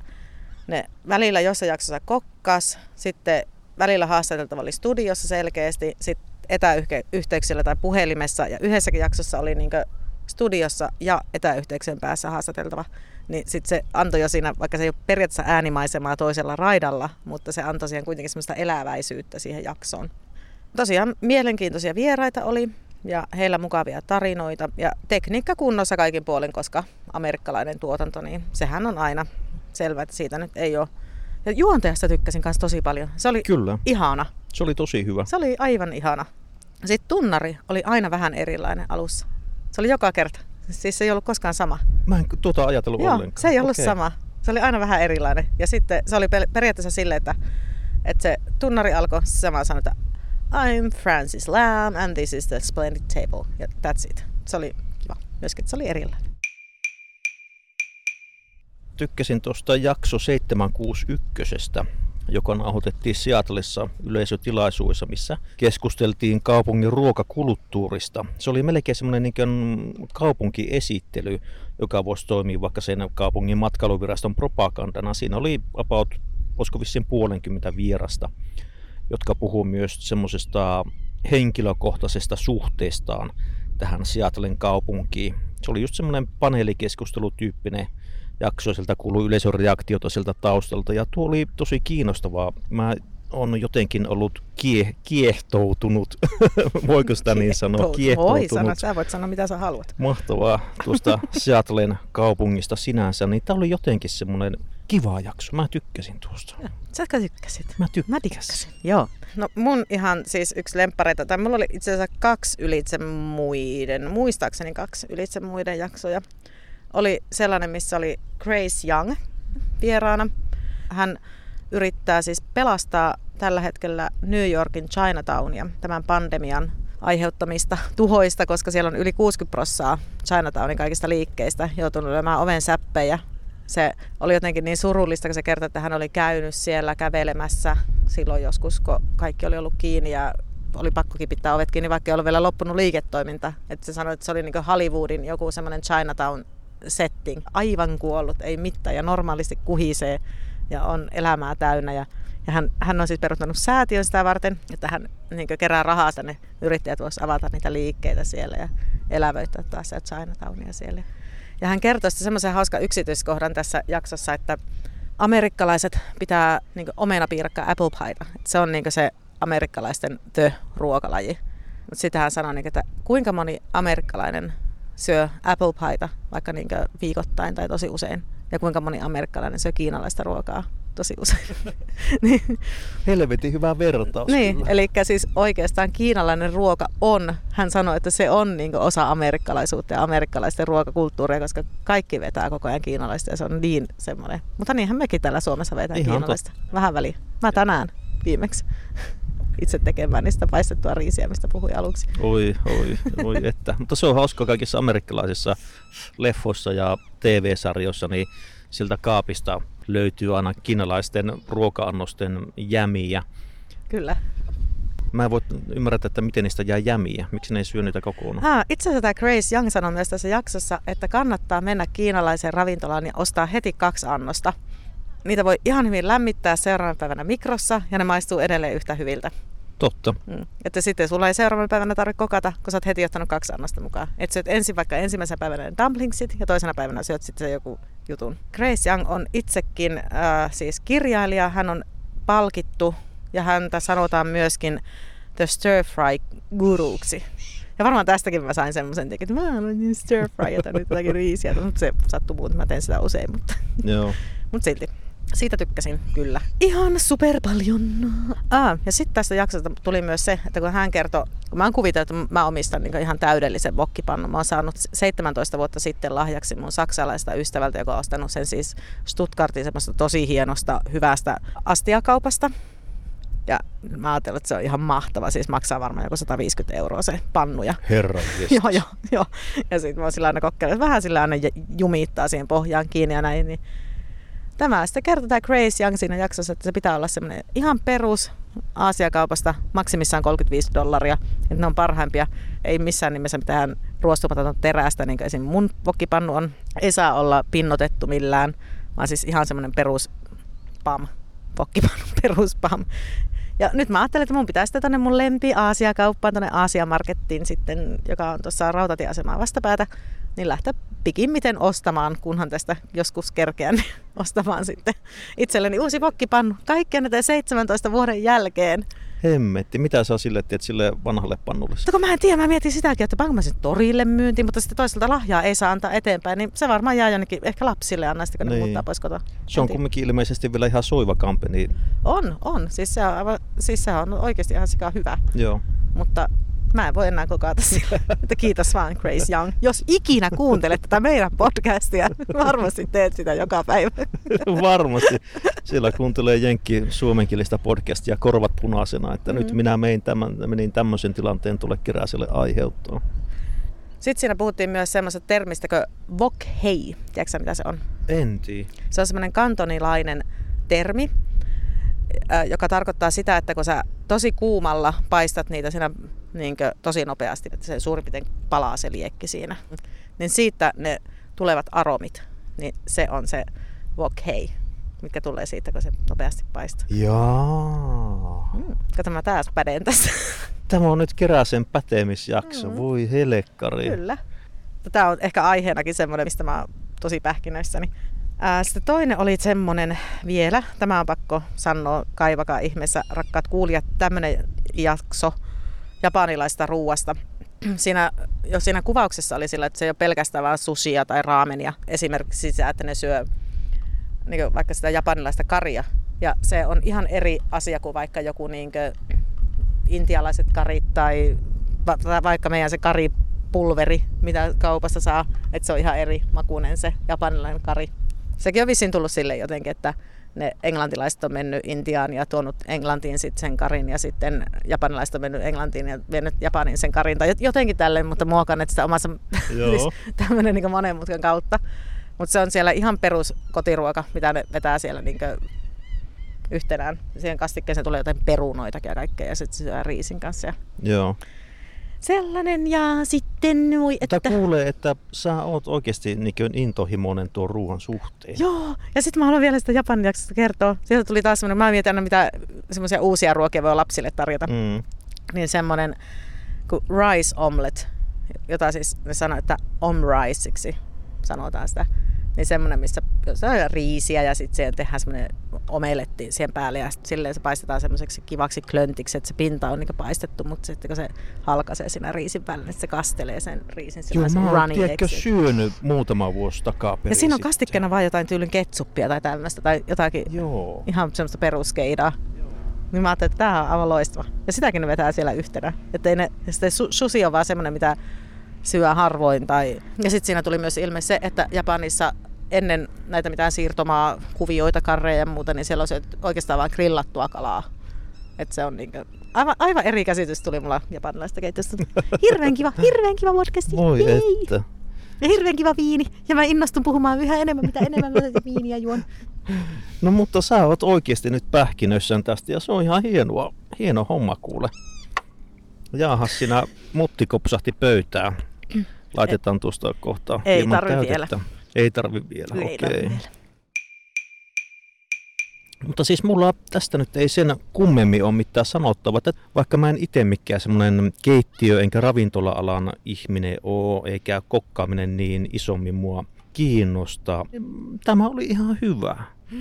ne välillä jossain jaksossa kokkas, sitten välillä haastateltava oli studiossa selkeästi, sitten etäyhteyksillä tai puhelimessa ja yhdessäkin jaksossa oli niin studiossa ja etäyhteyksien päässä haastateltava. Niin sitten se antoi jo siinä, vaikka se ei ole periaatteessa äänimaisemaa toisella raidalla, mutta se antoi siihen kuitenkin semmoista eläväisyyttä siihen jaksoon. Tosiaan mielenkiintoisia vieraita oli ja heillä mukavia tarinoita ja tekniikka kunnossa kaikin puolin, koska amerikkalainen tuotanto, niin sehän on aina selvä, että siitä nyt ei ole. Ja juontajasta tykkäsin kanssa tosi paljon. Se oli Kyllä. ihana. Se oli tosi hyvä. Se oli aivan ihana. Sitten tunnari oli aina vähän erilainen alussa. Se oli joka kerta. Siis se ei ollut koskaan sama. Mä en tuota ajatellut Joo, ollenkaan. se ei ollut okay. sama. Se oli aina vähän erilainen. Ja sitten se oli periaatteessa silleen, että, että se tunnari alkoi sama sanoa, että I'm Francis Lamb and this is the splendid table. Ja that's it. Se oli kiva. Myöskin, että se oli erilainen. Tykkäsin tuosta jakso 761 joka nauhoitettiin Seattleissa yleisötilaisuudessa, missä keskusteltiin kaupungin ruokakulttuurista. Se oli melkein semmoinen niin kaupunkiesittely, joka voisi toimia vaikka sen kaupungin matkailuviraston propagandana. Siinä oli about, olisiko vissiin puolenkymmentä vierasta, jotka puhuu myös semmoisesta henkilökohtaisesta suhteestaan tähän Seattlen kaupunkiin. Se oli just semmoinen paneelikeskustelutyyppinen jakso, sieltä kuului yleisön reaktiota sieltä taustalta ja tuo oli tosi kiinnostavaa. Mä on jotenkin ollut kie, kiehtoutunut, voiko sitä niin sanoa, kiehtoutunut. Voi sanoa, sä voit sanoa mitä sä haluat. Mahtavaa tuosta Seattlen kaupungista sinänsä, niin tää oli jotenkin semmoinen kiva jakso. Mä tykkäsin tuosta. Sä tykkäsit? Mä tykkäsin. Mä tykkäsin, joo. No mun ihan siis yksi lemppareita, tai mulla oli itse asiassa kaksi ylitse muiden, muistaakseni kaksi ylitse muiden jaksoja oli sellainen, missä oli Grace Young vieraana. Hän yrittää siis pelastaa tällä hetkellä New Yorkin Chinatownia tämän pandemian aiheuttamista tuhoista, koska siellä on yli 60 prossaa Chinatownin kaikista liikkeistä joutunut lyömään oven säppejä. Se oli jotenkin niin surullista, kun se kertoi, että hän oli käynyt siellä kävelemässä silloin joskus, kun kaikki oli ollut kiinni ja oli pakko kipittää ovet kiinni, vaikka ei ollut vielä loppunut liiketoiminta. Että se sanoi, että se oli niin Hollywoodin joku semmoinen Chinatown setting. Aivan kuollut, ei mitään ja normaalisti kuhisee ja on elämää täynnä. Ja, Ja hän, hän on siis perustanut säätiön sitä varten, että hän niin kerää rahaa tänne yrittäjät voisivat avata niitä liikkeitä siellä ja elävöittää taas se Chinatownia siellä. Ja hän kertoi sitten semmoisen hauska yksityiskohdan tässä jaksossa, että amerikkalaiset pitää niin omenapiirakkaa apple pieta. Se on niin se amerikkalaisten tö-ruokalaji. Mutta sitten hän sanoi, niin että kuinka moni amerikkalainen syö apple pieta vaikka niin viikoittain tai tosi usein. Ja kuinka moni amerikkalainen syö kiinalaista ruokaa tosi usein. niin. Helvetin hyvä vertaus. Niin, eli siis oikeastaan kiinalainen ruoka on, hän sanoi, että se on niin osa amerikkalaisuutta ja amerikkalaisten ruokakulttuuria, koska kaikki vetää koko ajan kiinalaista ja se on niin semmoinen. Mutta niinhän mekin täällä Suomessa vetää Ihan kiinalaista. Totta. Vähän väliä. Mä tänään viimeksi itse tekemään niistä paistettua riisiä, mistä puhuin aluksi. Oi, oi, oi että. Mutta se on hauska kaikissa amerikkalaisissa leffoissa ja TV-sarjoissa, niin siltä kaapista löytyy aina kiinalaisten ruoka-annosten jämiä. Kyllä. Mä en voi ymmärtää, että miten niistä jää jämiä. Miksi ne ei syö niitä kokonaan? Ha, itse asiassa tämä Grace Young sanoi myös tässä jaksossa, että kannattaa mennä kiinalaiseen ravintolaan ja ostaa heti kaksi annosta. Niitä voi ihan hyvin lämmittää seuraavana päivänä mikrossa ja ne maistuu edelleen yhtä hyviltä. Totta. Mm. Että sitten sulla ei seuraavana päivänä tarvitse kokata, kun sä oot heti ottanut kaksi annosta mukaan. Että syöt ensin vaikka ensimmäisenä päivänä dumplingsit ja toisena päivänä syöt sitten se joku jutun. Grace Young on itsekin äh, siis kirjailija. Hän on palkittu ja häntä sanotaan myöskin The Stir Fry guruksi. Ja varmaan tästäkin mä sain semmoisen, että mä olen niin stir fry, että nyt jotakin riisiä. Mutta se sattuu muuten, mä teen sitä usein, mutta, Joo. mutta silti. Siitä tykkäsin kyllä. Ihan super paljon. Ah, ja sitten tästä jaksosta tuli myös se, että kun hän kertoi, kun mä oon kuvitellut, että mä omistan niin ihan täydellisen vokkipannun. Mä oon saanut 17 vuotta sitten lahjaksi mun saksalaista ystävältä, joka on ostanut sen siis Stuttgartin semmoista tosi hienosta, hyvästä astiakaupasta. Ja mä ajattelin, että se on ihan mahtava. Siis maksaa varmaan joku 150 euroa se pannuja. Herra Joo, joo, joo. Ja sitten mä oon sillä aina kokeillut, vähän sillä aina jumittaa siihen pohjaan kiinni ja näin. Niin tämä sitten kertoo tämä Grace Young siinä jaksossa, että se pitää olla semmoinen ihan perus Aasiakaupasta maksimissaan 35 dollaria. Että ne on parhaimpia. Ei missään nimessä mitään ruostumatonta terästä, niin kuin esim. mun vokkipannu on. Ei saa olla pinnotettu millään, vaan siis ihan semmoinen perus pam, vokkipannu perus pam. Ja nyt mä ajattelin, että mun pitää sitten tonne mun lempi Aasia-kauppaan, tonne Aasia-markettiin sitten, joka on tuossa rautatieasemaa vastapäätä, niin lähteä pikimmiten ostamaan, kunhan tästä joskus kerkeän niin ostamaan sitten itselleni uusi vokkipannu. Kaikkea näitä 17 vuoden jälkeen. Hemmetti, mitä sä sille teet sille vanhalle pannulle? Mutta kun mä en tiedä, mä mietin sitäkin, että panko mä sen torille myynti, mutta sitten toisaalta lahjaa ei saa antaa eteenpäin, niin se varmaan jää jonnekin ehkä lapsille anna sitten, kun niin. ne muuttaa pois kotoa. Se on kumminkin ilmeisesti vielä ihan soiva kampe. Niin... On, on. Siis se on, siis se on oikeasti ihan sikaa hyvä. Joo. Mutta mä en voi enää kokata sillä. Että kiitos vaan Grace Young. Jos ikinä kuuntelet tätä meidän podcastia, varmasti teet sitä joka päivä. varmasti. Sillä kuuntelee Jenkki suomenkielistä podcastia korvat punaisena, että mm-hmm. nyt minä mein tämän, menin tämmöisen tilanteen tulle keräselle aiheuttaa. Sitten siinä puhuttiin myös semmoisesta termistä kuin wok hei. Tiedätkö mitä se on? En tiedä. Se on semmoinen kantonilainen termi, joka tarkoittaa sitä, että kun sä tosi kuumalla paistat niitä siinä niin tosi nopeasti, että se suurin piirtein palaa se liekki siinä, niin siitä ne tulevat aromit, niin se on se wok hei, mikä tulee siitä, kun se nopeasti paistaa. Jaa. Mm, kato, mä taas pädeen tässä. Tämä on nyt Keräsen pätemisjakso. Mm. Voi helekkari. Kyllä. Tämä on ehkä aiheenakin semmoinen, mistä mä oon tosi pähkinöissäni. Sitten toinen oli semmoinen vielä, tämä on pakko sanoa, kaivakaa ihmeessä, rakkaat kuulijat, tämmöinen jakso japanilaista ruuasta. Siinä, jo siinä kuvauksessa oli sillä, että se ei ole pelkästään vain sushia tai raamenia. Esimerkiksi sitä, että ne syö niin vaikka sitä japanilaista karia. Ja se on ihan eri asia kuin vaikka joku niin kuin intialaiset karit tai vaikka meidän se karipulveri, mitä kaupassa saa. Että se on ihan eri makuinen se japanilainen kari. Sekin on vissiin tullut sille jotenkin, että ne englantilaiset on mennyt Intiaan ja tuonut Englantiin sitten sen karin ja sitten japanilaiset on mennyt Englantiin ja vienyt Japanin sen karin tai jotenkin tälleen, mutta muokanneet sitä omassa siis tämmöinen niin monen mutkan kautta. Mutta se on siellä ihan perus kotiruoka, mitä ne vetää siellä niin yhtenään. Siihen kastikkeeseen tulee jotain perunoitakin ja kaikkea ja sitten syö riisin kanssa. Joo. Sellainen ja sitten voi, Mutta että... kuulee, että sä oot oikeasti niin intohimoinen tuon ruoan suhteen. Joo, ja sitten mä haluan vielä sitä Japanin jaksosta kertoa. Sieltä tuli taas semmoinen, mä mietin aina mitä semmoisia uusia ruokia voi lapsille tarjota. Mm. Niin semmoinen kuin rice omelette, jota siis ne sanoo, että omriceiksi sanotaan sitä. Niin semmoinen, missä on riisiä ja sitten siihen tehdään semmoinen omeletti siihen päälle ja silleen se paistetaan semmoiseksi kivaksi klöntiksi, että se pinta on niin paistettu, mutta sitten kun se halkaisee siinä riisin päälle, niin se kastelee sen riisin Joo, mä oon tiedätkö, syönyt muutama vuosi takaperin Ja siinä on kastikkeena vaan jotain tyylin ketsuppia tai tämmöistä tai jotakin Joo. ihan semmoista peruskeidaa. Niin mä ajattelin, että tämä on aivan loistava. Ja sitäkin ne vetää siellä yhtenä. Että ei ne, sitten su- susi on vaan semmoinen, mitä syö harvoin. Tai... Ja sitten siinä tuli myös ilme se, että Japanissa ennen näitä mitään siirtomaa, kuvioita, karreja ja muuta, niin siellä on syöty oikeastaan vain grillattua kalaa. Että se on niinku, aivan, aivan eri käsitys tuli mulla japanilaista keittiöstä. Hirveän kiva, hirveän kiva podcasti. Voi Jei. että. Ja hirveän kiva viini. Ja mä innostun puhumaan yhä enemmän, mitä enemmän mä tätä viiniä juon. No mutta sä oot oikeasti nyt pähkinöissään tästä ja se on ihan hienoa, hieno homma kuule. Jaahas, siinä mutti kopsahti pöytään. Laitetaan tuosta kohtaa Ei hieman tarvi täytettä. Ei tarvi vielä, Ei okei. vielä. Mutta siis mulla tästä nyt ei sen kummemmin ole mitään sanottavaa. että Vaikka mä en itse mikään semmoinen keittiö- enkä ravintola-alan ihminen oo, eikä kokkaaminen niin isommin mua kiinnostaa. Tämä oli ihan hyvä.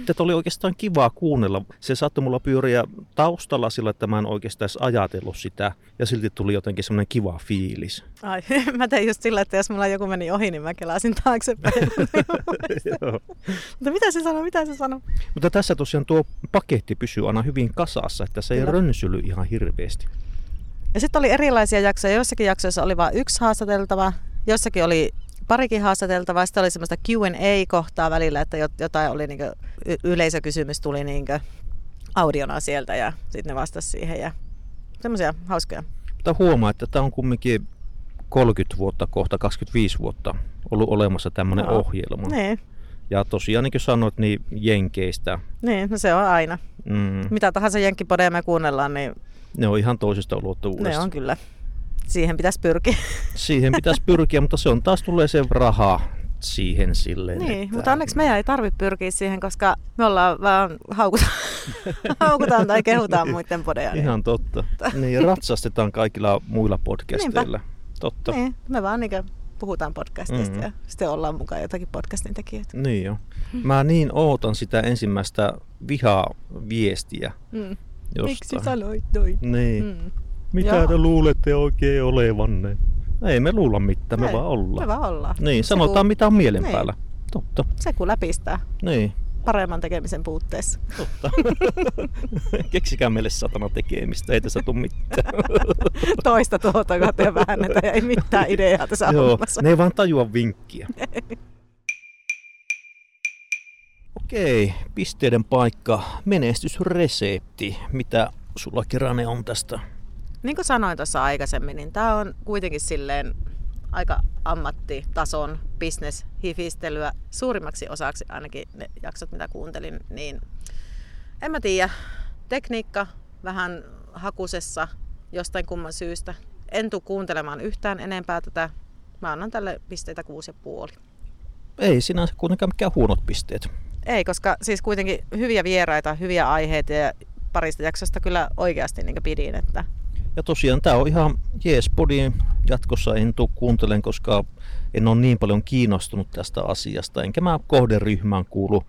Tätä oli oikeastaan kivaa kuunnella. Se saattoi mulla pyöriä taustalla sillä, että mä en oikeastaan edes ajatellut sitä. Ja silti tuli jotenkin semmoinen kiva fiilis. Ai, mä tein just sillä, että jos mulla joku meni ohi, niin mä kelasin taaksepäin. Mutta mitä se sanoo, mitä se sanoo? Mutta tässä tosiaan tuo paketti pysyy aina hyvin kasassa, että se ei Kyllä. rönsyly ihan hirveästi. Ja sitten oli erilaisia jaksoja. Joissakin jaksoissa oli vain yksi haastateltava, jossakin oli parikin haastateltavaa. Sitten oli semmoista Q&A-kohtaa välillä, että jot- jotain oli niinku, y- yleisökysymys tuli niinku audiona sieltä ja sitten ne vastasi siihen. Ja semmoisia hauskoja. Mutta huomaa, että tämä on kumminkin 30 vuotta, kohta 25 vuotta ollut olemassa tämmöinen Joo. ohjelma. Niin, Ja tosiaan niin kuin sanoit, niin Jenkeistä. niin, no se on aina. Mm, Mitä tahansa jenkkipodeja me kuunnellaan, niin ne on ihan toisesta ne ulottuvuudesta. on kyllä. Siihen pitäisi pyrkiä. Siihen pitäisi pyrkiä, mutta se on taas tulee se raha siihen silleen. Niin, että... mutta onneksi meidän ei tarvitse pyrkiä siihen, koska me ollaan vaan haukutaan, haukutaan tai kehutaan muiden podeja. Niin. Ihan totta. Niin, ja ratsastetaan kaikilla muilla podcasteilla. Totta. Niin. Me vaan niin puhutaan podcastista Mm. ja sitten ollaan mukaan jotakin podcastin tekijöitä. niin jo. Mä niin ootan sitä ensimmäistä vihaviestiä Mm. jostain. sanoit noin? Niin. Mm. Mitä Joo. te luulette oikein olevanne? Ei me luulla mitään, me Ei, vaan ollaan. Me vaan ollaan. Niin, Se sanotaan kun- mitä on mielen Niin. päällä. Totta, Se kun läpistää niin, paremman tekemisen puutteessa. totta. Keksikää meille satana tekemistä, ei tässä tule mitään. Toista tuota kahteen väännetä ja ei mitään ideaa tässä Joo, hommassa. ne ei vaan tajua vinkkiä. Okei, pisteiden paikka, menestysresepti. Mitä sulla Kerane on tästä? Niin kuin sanoin tuossa aikaisemmin, niin tämä on kuitenkin silleen aika ammattitason business-hifistelyä suurimmaksi osaksi, ainakin ne jaksot, mitä kuuntelin, niin en mä tiedä. Tekniikka vähän hakusessa jostain kumman syystä. En tule kuuntelemaan yhtään enempää tätä. Mä annan tälle pisteitä kuusi ja puoli. Ei sinänsä kuitenkaan mikään huonot pisteet. Ei, koska siis kuitenkin hyviä vieraita, hyviä aiheita ja parista jaksosta kyllä oikeasti niin pidin, että Ja tosiaan tämä on ihan jees podi. Jatkossa en tule kuuntelen, koska en ole niin paljon kiinnostunut tästä asiasta. Enkä mä kohderyhmään kuulu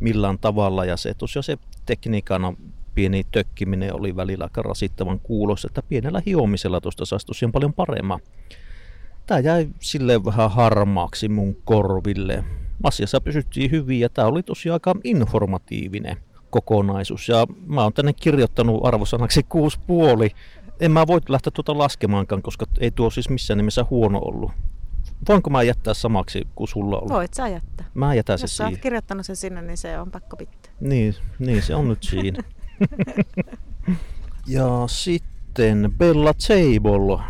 millään tavalla. Ja se tosiaan se tekniikan pieni tökkiminen oli välillä aika rasittavan kuulossa, että pienellä hiomisella tuosta saisi tosiaan paljon paremmin. Tämä jäi silleen vähän harmaaksi mun korville. Asiassa pysyttiin hyvin ja tämä oli tosiaan aika informatiivinen kokonaisuus. Ja mä oon tänne kirjoittanut arvosanaksi 6,5. En mä voi lähteä tuota laskemaankaan, koska ei tuo siis missään nimessä huono ollut. Voinko mä jättää samaksi kuin sulla oli? voit sä jättää. Mä jätän se Jos sä oot siihen. kirjoittanut sen sinne, niin se on pakko pitää. Niin, niin, se on nyt siinä. ja sitten Bella Table.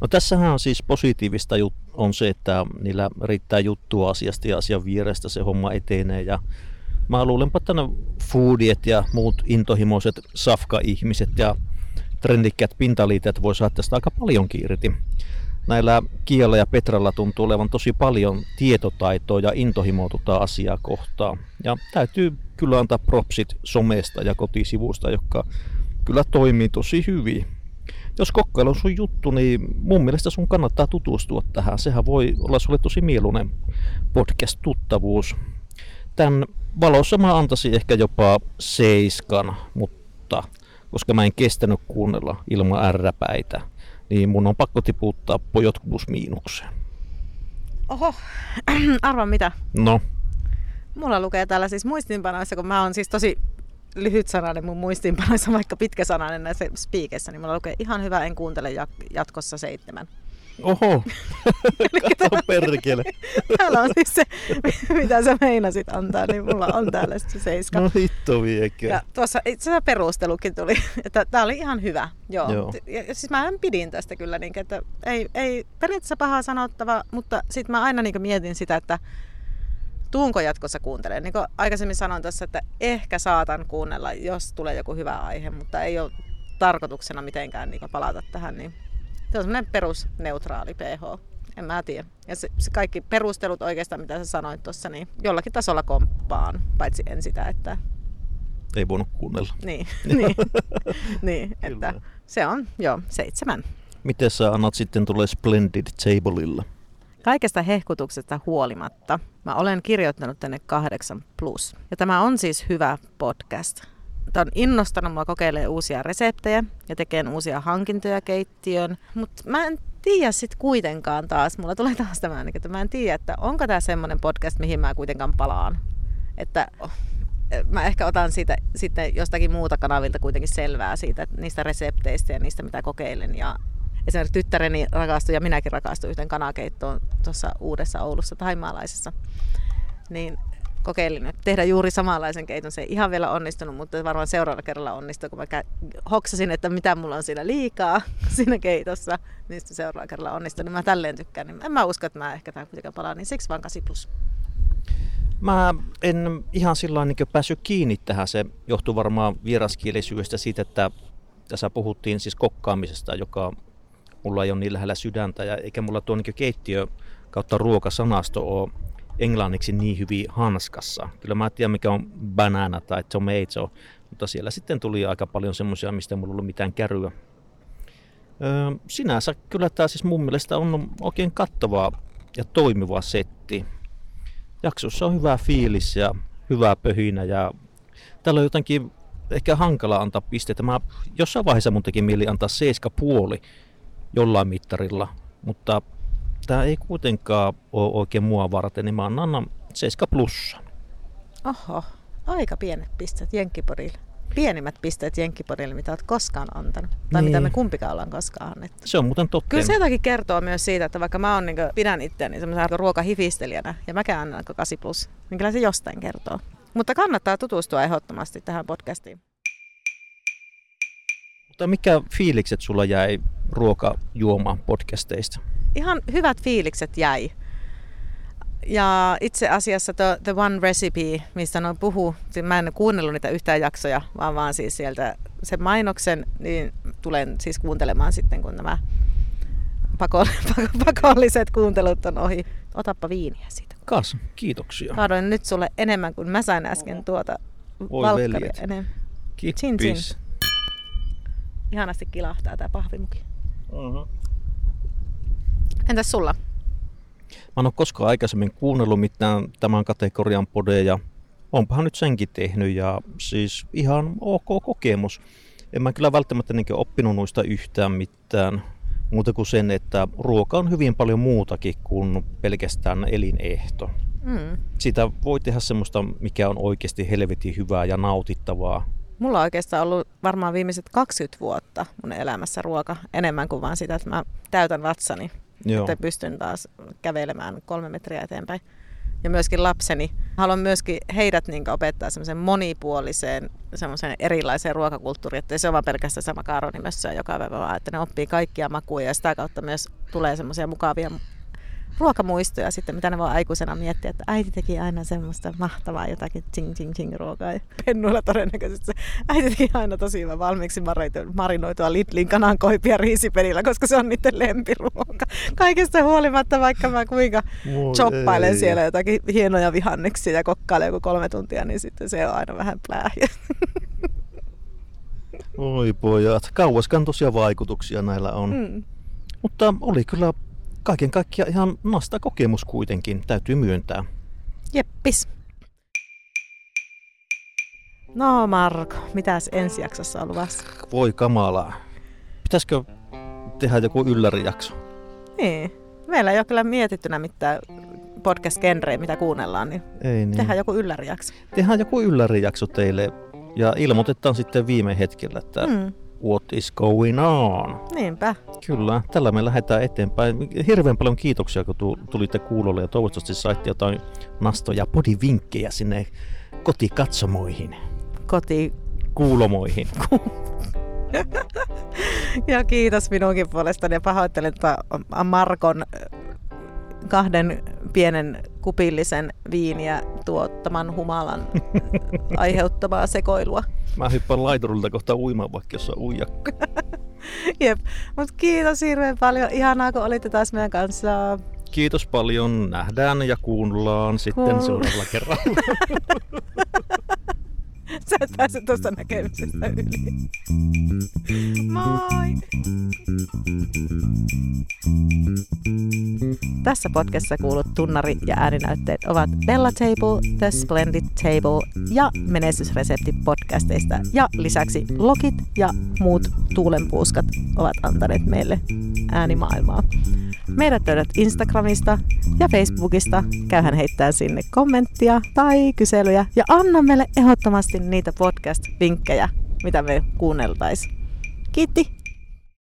No tässähän on siis positiivista jut- on se, että niillä riittää juttua asiasta ja asian vierestä se homma etenee. Ja mä luulenpa, että ne foodiet ja muut intohimoiset safka-ihmiset ja trendikkäät pintaliiteet voi saada tästä aika paljon irti. Näillä Kialla ja Petralla tuntuu olevan tosi paljon tietotaitoa ja intohimoa tota asiaa kohtaan. Ja täytyy kyllä antaa propsit somesta ja kotisivusta, joka kyllä toimii tosi hyvin. Jos kokkailu on sun juttu, niin mun mielestä sun kannattaa tutustua tähän. Sehän voi olla sulle tosi mieluinen podcast-tuttavuus. Tämän valossa mä antaisin ehkä jopa seiskan, mutta koska mä en kestänyt kuunnella ilman ärräpäitä, niin mun on pakko tiputtaa pojot plus miinukseen. Oho, arva mitä? No, Mulla lukee täällä siis muistinpanoissa, kun mä oon siis tosi lyhyt sananen mun muistiinpanoissa, vaikka pitkä sananen näissä spiikeissä, niin mulla lukee ihan hyvä, en kuuntele jat- jatkossa seitsemän. Oho, kato perkele. Täällä on siis se, mitä sä meinasit antaa, niin mulla on täällä se seiska. No hitto viekö. Ja tuossa itse asiassa perustelukin tuli, että tämä oli ihan hyvä. Joo. Joo. Ja, siis mä pidin tästä kyllä, niin, että ei, ei periaatteessa pahaa sanottava, mutta sitten mä aina niin mietin sitä, että tuunko jatkossa kuuntelemaan. Niin kuin aikaisemmin sanoin tuossa, että ehkä saatan kuunnella, jos tulee joku hyvä aihe, mutta ei ole tarkoituksena mitenkään niin palata tähän. Niin se on semmoinen perusneutraali PH. En mä tiedä. Ja se, se kaikki perustelut oikeastaan, mitä sä sanoit tuossa, niin jollakin tasolla komppaan, paitsi en sitä, että Ei voinut kuunnella. niin, niin, niin että Kyllä. se on, joo, seitsemän. Miten sä annat sitten tulee Splendid Tableilla? Kaikesta hehkutuksesta huolimatta mä olen kirjoittanut tänne kahdeksan plus. Ja tämä on siis hyvä podcast. Tämä on innostanut mua kokeilemaan uusia reseptejä ja tekemään uusia hankintoja keittiöön. Mutta mä en tiedä sit kuitenkaan taas, mulla tulee taas tämä, niin, että mä en tiedä, että onko tämä semmoinen podcast, mihin mä kuitenkaan palaan. Että oh, mä ehkä otan siitä sitten jostakin muuta kanavilta kuitenkin selvää siitä, niistä resepteistä ja niistä mitä kokeilen. Ja esimerkiksi tyttäreni rakastui ja minäkin rakastuin yhteen kanakeittoon tuossa uudessa Oulussa taimaalaisessa. Niin kokeilin nyt tehdä juuri samanlaisen keiton. Se ei ihan vielä onnistunut, mutta varmaan seuraavalla kerralla onnistuu, kun mä hoksasin, että mitä mulla on siinä liikaa siinä keitossa. Niin sitten seuraavalla kerralla onnistuu. Niin mä tälleen tykkään. Niin en mä usko, että mä ehkä tää kuitenkaan palaa. Niin siksi vaan 8 plus. Mä en ihan sillä niin päässyt kiinni tähän. Se johtuu varmaan vieraskielisyydestä siitä, että tässä puhuttiin siis kokkaamisesta, joka mulla ei ole niin lähellä sydäntä, ja eikä mulla tuo niin keittiö kautta ruokasanasto ole englanniksi niin hyvin hanskassa. Kyllä mä tiedän, mikä on banana tai tomato, mutta siellä sitten tuli aika paljon semmoisia, mistä mulla ei ollut mitään käryä. Öö, sinänsä kyllä tämä siis mun mielestä on oikein kattava ja toimiva setti. Jaksossa on hyvä fiilis ja hyvä pöhinä ja täällä on jotenkin ehkä hankala antaa pisteitä. Mä jossain vaiheessa mun teki mieli antaa 7,5 jollain mittarilla, mutta tämä ei kuitenkaan ole oikein mua varten, niin mä annan 7 plussa. Oho, aika pienet pisteet Jenkkipodille. Pienimmät pisteet Jenkkipodille, mitä olet koskaan antanut. Tai Niin. mitä me kumpikaan ollaan koskaan annettu. Se on muuten totta. Kyllä se jotakin kertoo myös siitä, että vaikka mä on, niin pidän itseäni semmoisena ruokahifistelijänä ja mäkään annan 8 plus, niin kyllä se jostain kertoo. Mutta kannattaa tutustua ehdottomasti tähän podcastiin. Mutta mikä fiilikset sulla jäi ruokajuoma podcasteista? Ihan hyvät fiilikset jäi. Ja itse asiassa The, the One Recipe, mistä noin puhuu, siis mä en kuunnellut niitä yhtään jaksoja, vaan vaan siis sieltä sen mainoksen, niin tulen siis kuuntelemaan sitten, kun nämä pakoll- pakolliset kuuntelut on ohi. Otappa viiniä siitä. Kas, kiitoksia. Kaadoin nyt sulle enemmän kuin mä sain äsken tuota Voi valkkaria. Kippis. Chin chin. Ihanasti kilahtaa tää pahvimuki. Uh-huh. Entäs sulla? Mä en ole koskaan aikaisemmin kuunnellut mitään tämän kategorian podeja. Onpahan nyt senkin tehnyt ja siis ihan ok kokemus. En mä kyllä välttämättä niin oppinut noista yhtään mitään. Muuta kuin sen, että ruoka on hyvin paljon muutakin kuin pelkästään elinehto. Mm. Sitä voi tehdä semmoista, mikä on oikeasti helvetin hyvää ja nautittavaa. Mulla on oikeastaan ollut varmaan viimeiset 20 vuotta mun elämässä ruoka enemmän kuin vaan sitä, että mä täytän vatsani, Joo. että pystyn taas kävelemään kolme metriä eteenpäin. Ja myöskin lapseni. Haluan myöskin heidät niin opettaa semmoisen monipuoliseen, semmoisen erilaiseen ruokakulttuuriin, että se ole vaan pelkästään se makaronimössöä joka päivä, vaan että ne oppii kaikkia makuja ja sitä kautta myös tulee semmoisia mukavia ruokamuistoja sitten, mitä ne voi aikuisena miettiä, että äiti teki aina semmoista mahtavaa jotakin ching ching ching ruokaa. Ja pennuilla todennäköisesti se äiti teki aina tosi hyvä valmiiksi marinoitua Lidlin kanankoipia riisipelillä, koska se on niiden lempiruoka. Kaikesta huolimatta, vaikka mä kuinka choppailen ei. siellä jotakin hienoja vihanneksia ja kokkailen joku kolme tuntia, niin sitten se on aina vähän pläähiä. Oi pojat, kauaskantoisia vaikutuksia näillä on. Mm. Mutta oli kyllä kaiken kaikkiaan ihan nasta kokemus kuitenkin, täytyy myöntää. Jeppis. No Marko, mitäs ensi jaksossa on luvassa? Voi kamalaa. Pitäisikö tehdä joku yllärijakso? Niin. Meillä ei ole kyllä mietittynä mitään podcast-genreä, mitä kuunnellaan, niin, ei niin. tehdään joku yllärijakso. Tehdään joku yllärijakso teille ja ilmoitetaan sitten viime hetkellä, että mm what is going on. Niinpä. Kyllä, tällä me lähdetään eteenpäin. Hirveän paljon kiitoksia, kun tulitte kuulolle ja toivottavasti saitte jotain nastoja podivinkkejä sinne kotikatsomoihin. Koti... Kuulomoihin. ja kiitos minunkin puolestani ja pahoittelen että Markon kahden pienen kupillisen viiniä tuottaman humalan aiheuttamaa sekoilua. Mä hyppään laiturilta kohta uimaan, vaikka jos on uijakka. Jep, mutta kiitos hirveän paljon. Ihanaa, kun olitte taas meidän kanssa. Kiitos paljon. Nähdään ja kuunnellaan sitten Kuul... seuraavalla kerralla. Sä et pääse tuosta näkemisestä yli. Moi! Tässä podcastissa kuulut tunnari- ja ääninäytteet ovat Bella Table, The Splendid Table ja Menestysresepti podcasteista. Ja lisäksi Lokit ja muut tuulenpuuskat ovat antaneet meille äänimaailmaa. Meidät löydät Instagramista ja Facebookista. Käyhän heittää sinne kommenttia tai kyselyjä ja anna meille ehdottomasti niitä podcast-vinkkejä, mitä me kuunneltaisiin. Kiitti!